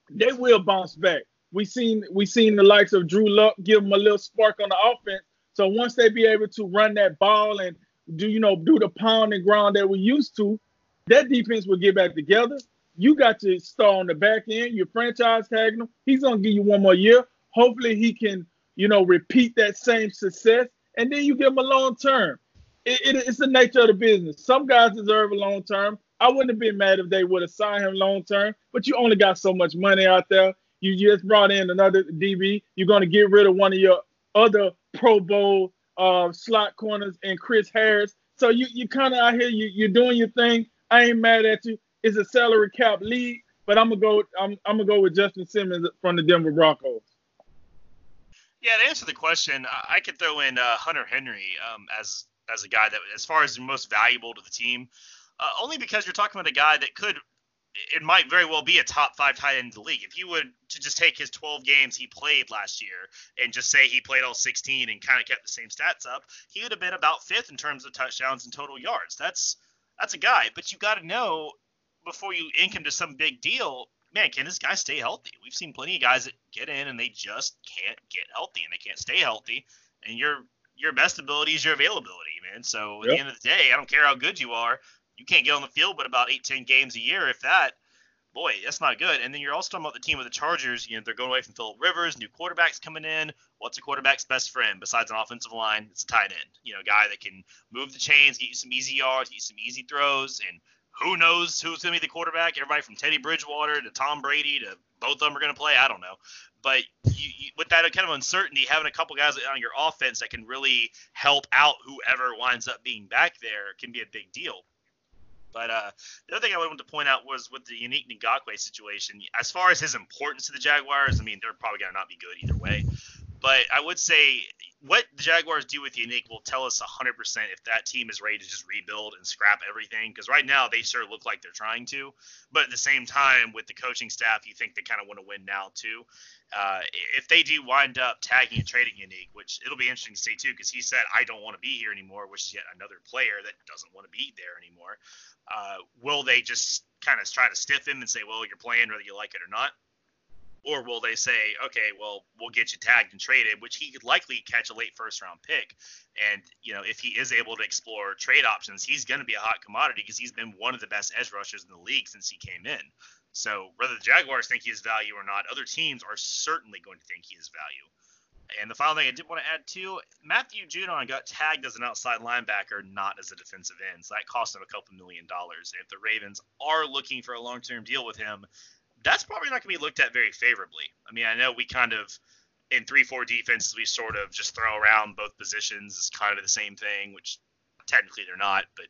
they will bounce back. We seen we seen the likes of Drew Lock give them a little spark on the offense. So once they be able to run that ball and do you know do the pound and ground that we used to, that defense will get back together. You got to start on the back end. Your franchise tagging him. He's gonna give you one more year. Hopefully he can, you know, repeat that same success, and then you give him a long term. It, it, it's the nature of the business. Some guys deserve a long term. I wouldn't have been mad if they would have signed him long term, but you only got so much money out there. You just brought in another DB. You're going to get rid of one of your other Pro Bowl uh, slot corners and Chris Harris. So you you kind of out here. You you're doing your thing. I ain't mad at you. It's a salary cap league, but I'm gonna go. I'm I'm gonna go with Justin Simmons from the Denver Broncos. Yeah, to answer the question, I could throw in uh, Hunter Henry um, as as a guy that, as far as the most valuable to the team, uh, only because you're talking about a guy that could, it might very well be a top five tight end in the league. If you would to just take his 12 games he played last year and just say he played all 16 and kind of kept the same stats up, he would have been about fifth in terms of touchdowns and total yards. That's that's a guy, but you got to know before you ink him to some big deal man, can this guy stay healthy? We've seen plenty of guys that get in and they just can't get healthy and they can't stay healthy. And your your best ability is your availability, man. So at yep. the end of the day, I don't care how good you are, you can't get on the field but about eight, ten games a year, if that. Boy, that's not good. And then you're also talking about the team with the Chargers. You know, they're going away from Philip Rivers, new quarterbacks coming in. What's a quarterback's best friend besides an offensive line? It's a tight end. You know, a guy that can move the chains, get you some easy yards, get you some easy throws, and who knows who's going to be the quarterback? Everybody from Teddy Bridgewater to Tom Brady to both of them are going to play. I don't know. But you, you, with that kind of uncertainty, having a couple guys on your offense that can really help out whoever winds up being back there can be a big deal. But uh, the other thing I wanted to point out was with the Yannick Ngakoue situation. As far as his importance to the Jaguars, I mean, they're probably going to not be good either way. But I would say what the Jaguars do with Yannick will tell us 100% if that team is ready to just rebuild and scrap everything. Because right now they sure look like they're trying to. But at the same time, with the coaching staff, you think they kind of want to win now too. Uh, if they do wind up tagging and trading Yannick, which it'll be interesting to see too, because he said I don't want to be here anymore, which is yet another player that doesn't want to be there anymore. Uh, will they just kind of try to stiff him and say, well, you're playing whether you like it or not? Or will they say, okay, well, we'll get you tagged and traded, which he could likely catch a late first round pick. And, you know, if he is able to explore trade options, he's going to be a hot commodity because he's been one of the best edge rushers in the league since he came in. So whether the Jaguars think he has value or not, other teams are certainly going to think he has value. And the final thing I did want to add too, Matthew Judon got tagged as an outside linebacker, not as a defensive end. So that cost him a couple million dollars. And if the Ravens are looking for a long-term deal with him, that's probably not going to be looked at very favorably. I mean, I know we kind of in three four defenses we sort of just throw around both positions as kind of the same thing, which technically they're not, but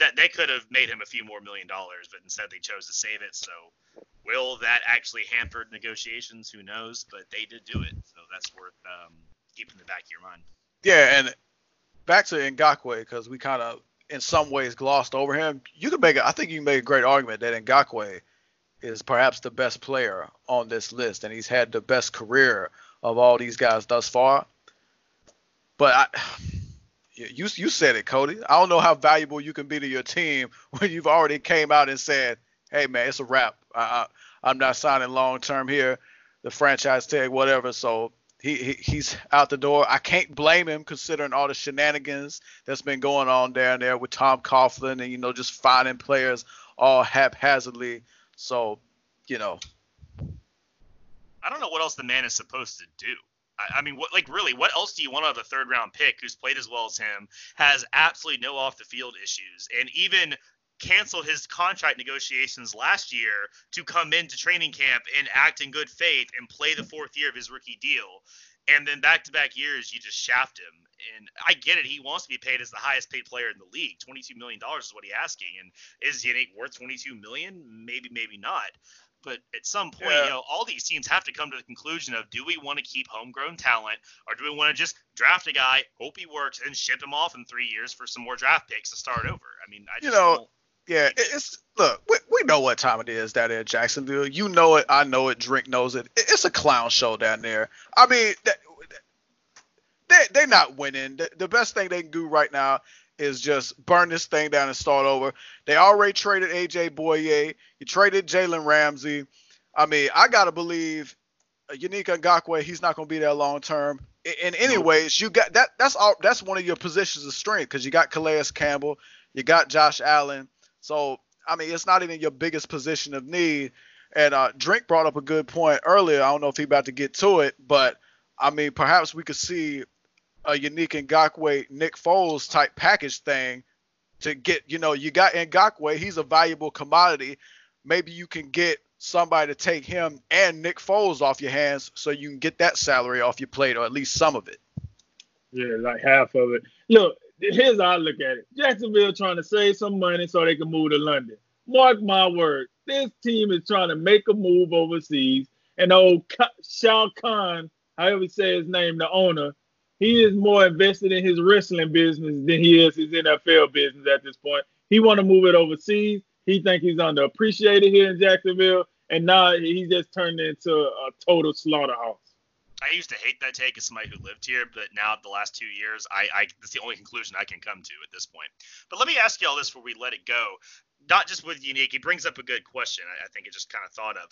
that they could have made him a few more million dollars, but instead they chose to save it. So will that actually hamper negotiations? Who knows? But they did do it, so that's worth um, keeping in the back of your mind. Yeah, and back to Ngakoue because we kind of in some ways glossed over him. You can make, a, I think you can make a great argument that Ngakoue is perhaps the best player on this list, and he's had the best career of all these guys thus far. But I, you you said it, Cody. I don't know how valuable you can be to your team when you've already came out and said, "Hey, man, it's a wrap. I, I, am not signing long term here, the franchise tag, whatever." So he, he he's out the door. I can't blame him considering all the shenanigans that's been going on down there with Tom Coughlin and you know just finding players all haphazardly so, you know. I don't know what else the man is supposed to do. I, mean, what like really, what else do you want out of a third round pick who's played as well as him, has absolutely no off the field issues, and even canceled his contract negotiations last year to come into training camp and act in good faith and play the fourth year of his rookie deal. And then back to back years, you just shaft him. And I get it. He wants to be paid as the highest paid player in the league. $22 million is what he's asking. And is Yannick worth 22 million? Maybe, maybe not. But at some point, yeah. you know, all these teams have to come to the conclusion of do we want to keep homegrown talent or do we want to just draft a guy, hope he works, and ship him off in three years for some more draft picks to start over? I mean, I just you know, yeah, it's look, we, we know what time it is down there in Jacksonville. You know it, I know it. Drink knows it. It's a clown show down there. I mean, they they're not winning. The, the best thing they can do right now is just burn this thing down and start over. They already traded AJ Bouye. You traded Jalen Ramsey. I mean, I gotta believe Yannick Ngakoue, he's not gonna be there long term. In any ways, you got that. That's all. That's one of your positions of strength because you got Calais Campbell, you got Josh Allen. So I mean, it's not even your biggest position of need. And uh, Drink brought up a good point earlier. I don't know if he's about to get to it, but I mean, perhaps we could see a Yannick Ngakoue, Nick Foles type package thing to get, you know, you got Ngakoue, he's a valuable commodity. Maybe you can get somebody to take him and Nick Foles off your hands so you can get that salary off your plate or at least some of it. Yeah, like half of it. Look, here's how I look at it. Jacksonville trying to save some money so they can move to London. Mark my word, this team is trying to make a move overseas. And old Shao Kahn, however you say his name, the owner, he is more invested in his wrestling business than he is his NFL business at this point. He want to move it overseas. He think he's underappreciated here in Jacksonville, and now he's just turned into a total slaughterhouse. I used to hate that take as somebody who lived here, but now the last two years, I, I that's the only conclusion I can come to at this point. But let me ask you all this before we let it go. Not just with Yannick, he brings up a good question. I, I think it just kind of thought of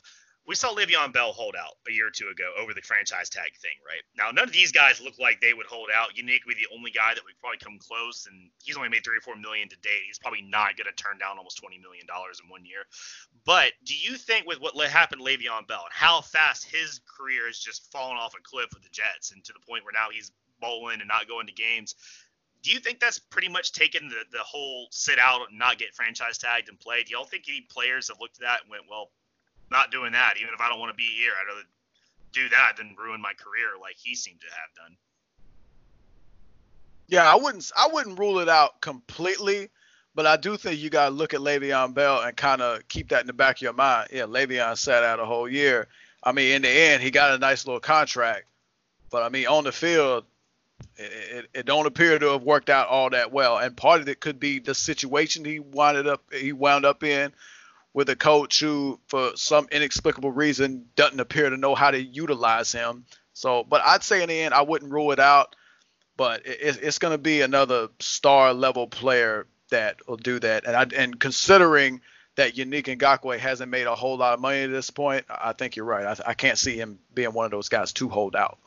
we saw Le'Veon Bell hold out a year or two ago over the franchise tag thing, right? Now, none of these guys look like they would hold out. Be the only guy that would probably come close, and he's only made three or four million to date. He's probably not going to turn down almost twenty million dollars in one year. But do you think with what happened to Le'Veon Bell and how fast his career has just fallen off a cliff with the Jets, and to the point where now he's bowling and not going to games? Do you think that's pretty much taken the, the whole sit out and not get franchise tagged and play? Do y'all think any players have looked at that and went, well, not doing that. Even if I don't want to be here, I'd rather do that than ruin my career like he seemed to have done. Yeah, I wouldn't I wouldn't rule it out completely, But I do think you got to look at Le'Veon Bell and kind of keep that in the back of your mind. Yeah, Le'Veon sat out a whole year. I mean, in the end, he got a nice little contract. But I mean, on the field, it, it, it, don't appear to have worked out all that well. And part of it could be the situation he wound up he wound up in with a coach who, for some inexplicable reason, doesn't appear to know how to utilize him. So, but I'd say in the end, I wouldn't rule it out. But it, it's going to be another star level player that will do that. And I, and considering that Yannick Ngakoue hasn't made a whole lot of money at this point, I think you're right. I, I can't see him being one of those guys to hold out.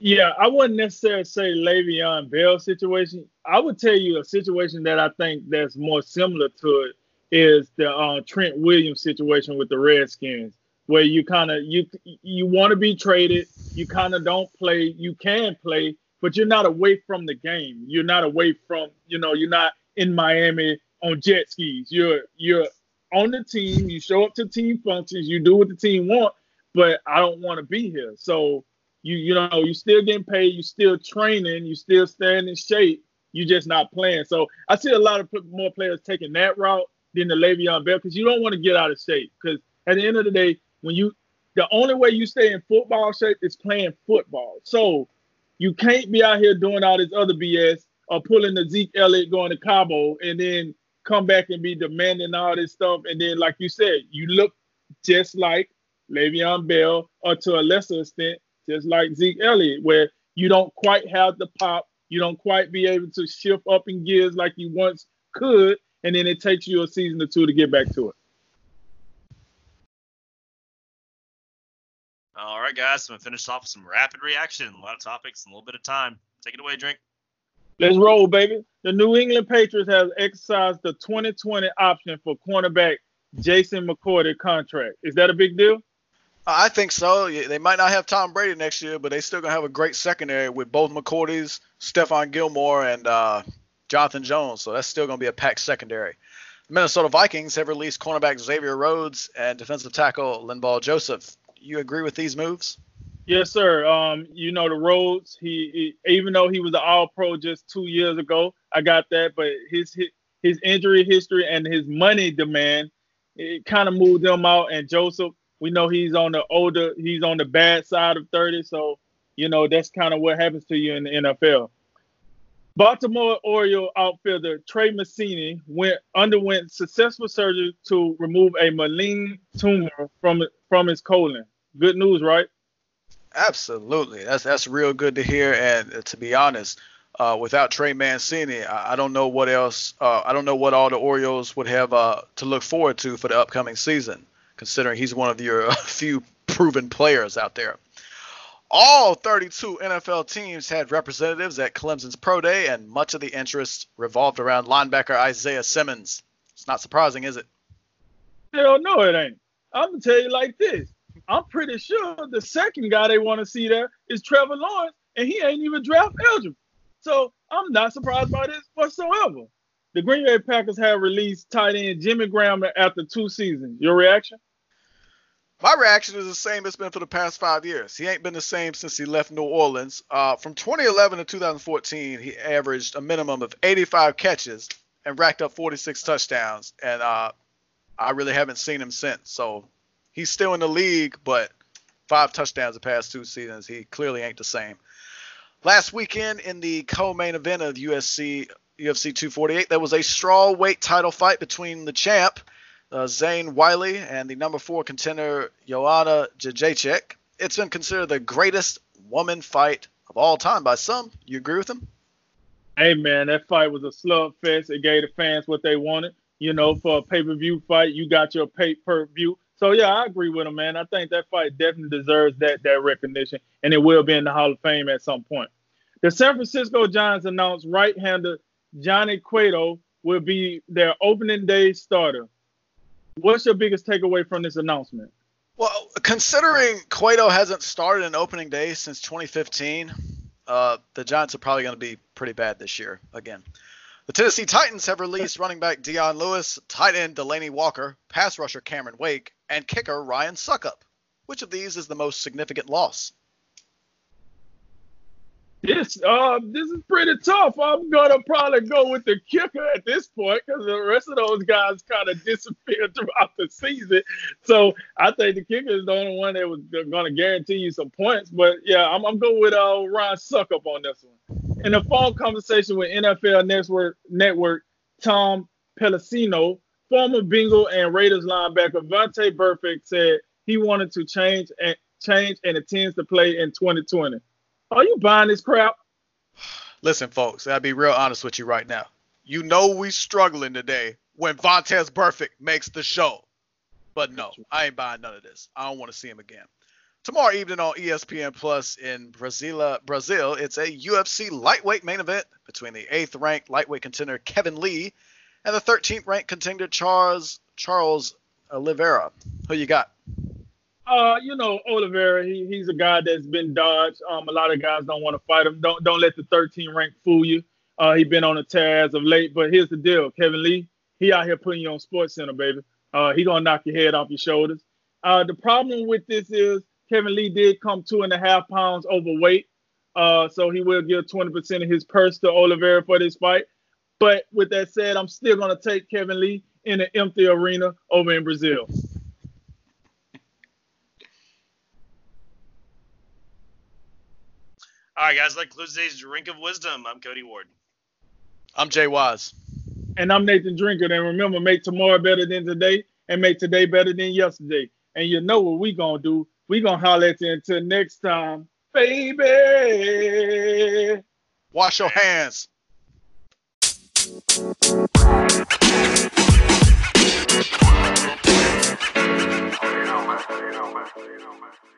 Yeah, I wouldn't necessarily say Le'Veon Bell situation. I would tell you a situation that I think that's more similar to it is the uh, Trent Williams situation with the Redskins, where you kind of you you want to be traded, you kind of don't play, you can play, but you're not away from the game. You're not away from you know you're not in Miami on jet skis. You're you're on the team. You show up to team functions. You do what the team want, but I don't want to be here. So you you know you still getting paid, you still training, you still staying in shape. You're just not playing. So I see a lot of more players taking that route than the Le'Veon Bell because you don't want to get out of shape. Because at the end of the day, when you the only way you stay in football shape is playing football. So you can't be out here doing all this other BS or pulling the Zeke Elliott going to Cabo and then come back and be demanding all this stuff. And then, like you said, you look just like Le'Veon Bell or to a lesser extent, just like Zeke Elliott, where you don't quite have the pop, you don't quite be able to shift up in gears like you once could, and then it takes you a season or two to get back to it. All right, guys, I'm gonna finish off with some rapid reaction. A lot of topics and a little bit of time. Take it away, drink. Let's roll, baby. The New England Patriots have exercised the 2020 option for cornerback Jason McCourty contract. Is that a big deal? I think so. They might not have Tom Brady next year, but they still gonna have a great secondary with both McCourties, Stephon Gilmore, and uh, Jonathan Jones. So that's still gonna be a packed secondary. The Minnesota Vikings have released cornerback Xavier Rhodes and defensive tackle Linval Joseph. You agree with these moves? Yes, sir. Um, you know the Rhodes. He, he even though he was an All Pro just two years ago, I got that. But his his injury history and his money demand, it kind of moved them out. And Joseph, we know he's on the older, he's on the bad side of 30. So, you know, that's kind of what happens to you in the NFL. Baltimore Oriole outfielder Trey Mancini went underwent successful surgery to remove a malign tumor from from his colon. Good news, right? Absolutely, that's that's real good to hear. And to be honest, uh, without Trey Mancini, I, I, don't know what else. Uh, I don't know what all the Orioles would have uh, to look forward to for the upcoming season considering he's one of your few proven players out there. All 32 NFL teams had representatives at Clemson's Pro Day, and much of the interest revolved around linebacker Isaiah Simmons. It's not surprising, is it? Hell no, it ain't. I'm gonna tell you like this. I'm pretty sure the second guy they want to see there is Trevor Lawrence, and he ain't even draft eligible. So I'm not surprised by this whatsoever. The Green Bay Packers have released tight end Jimmy Graham after two seasons. Your reaction? My reaction is the same it's been for the past five years. He ain't been the same since he left New Orleans. Uh, from 2011 to 2014, he averaged a minimum of 85 catches and racked up 46 touchdowns. And uh, I really haven't seen him since. So he's still in the league, but five touchdowns the past two seasons. He clearly ain't the same. Last weekend in the co-main event of USC UFC 248, there was a strawweight title fight between the champ uh, Zhang Weili and the number four contender Joanna Jędrzejczyk. It's been considered the greatest woman fight of all time by some. You agree with them? Hey man, that fight was a slugfest. It gave the fans what they wanted. You know, for a pay-per-view fight, you got your pay-per-view. So yeah, I agree with him, man. I think that fight definitely deserves that that recognition, and it will be in the Hall of Fame at some point. The San Francisco Giants announced right-hander Johnny Cueto will be their opening day starter. What's your biggest takeaway from this announcement? Well, considering Cueto hasn't started an opening day since 2015, uh, the Giants are probably going to be pretty bad this year again. The Tennessee Titans have released running back Dion Lewis, tight end Delanie Walker, pass rusher Cameron Wake, and kicker Ryan Succop. Which of these is the most significant loss? This uh this is pretty tough. I'm gonna probably go with the kicker at this point because the rest of those guys kind of disappeared throughout the season. So I think the kicker is the only one that was gonna guarantee you some points. But yeah, I'm, I'm going with uh Ryan Succop on this one. In a phone conversation with NFL Network Network, Tom Pelissero, former Bengal and Raiders linebacker Vontaze Burfict said he wanted to change and change and intends to play in 2020. Are you buying this crap? Listen, folks, I'll be real honest with you right now. You know we struggling today when Vontaze Burfict makes the show. But no, I ain't buying none of this. I don't want to see him again. Tomorrow evening on ESPN Plus in Brazil, Brazil, it's a UFC lightweight main event between the eighth-ranked lightweight contender Kevin Lee and the 13th-ranked contender Charles Charles Oliveira. Who you got? Uh, you know, Oliveira, he, he's a guy that's been dodged. Um, a lot of guys don't want to fight him. Don't don't let the 13 rank fool you. Uh, he been on a tear as of late. But here's the deal, Kevin Lee, he out here putting you on Sports Center, baby. Uh, he gonna knock your head off your shoulders. Uh, the problem with this is Kevin Lee did come two and a half pounds overweight. Uh, so he will give 20% of his purse to Oliveira for this fight. But with that said, I'm still gonna take Kevin Lee in an empty arena over in Brazil. All right, guys, that concludes today's Drink of Wisdom. I'm Cody Ward. I'm Jay Wise. And I'm Nathan Drinker. And remember, make tomorrow better than today and make today better than yesterday. And you know what we going to do? we going to holler at you until next time, baby. Wash your hands. you know, man. You know, man. You know, man.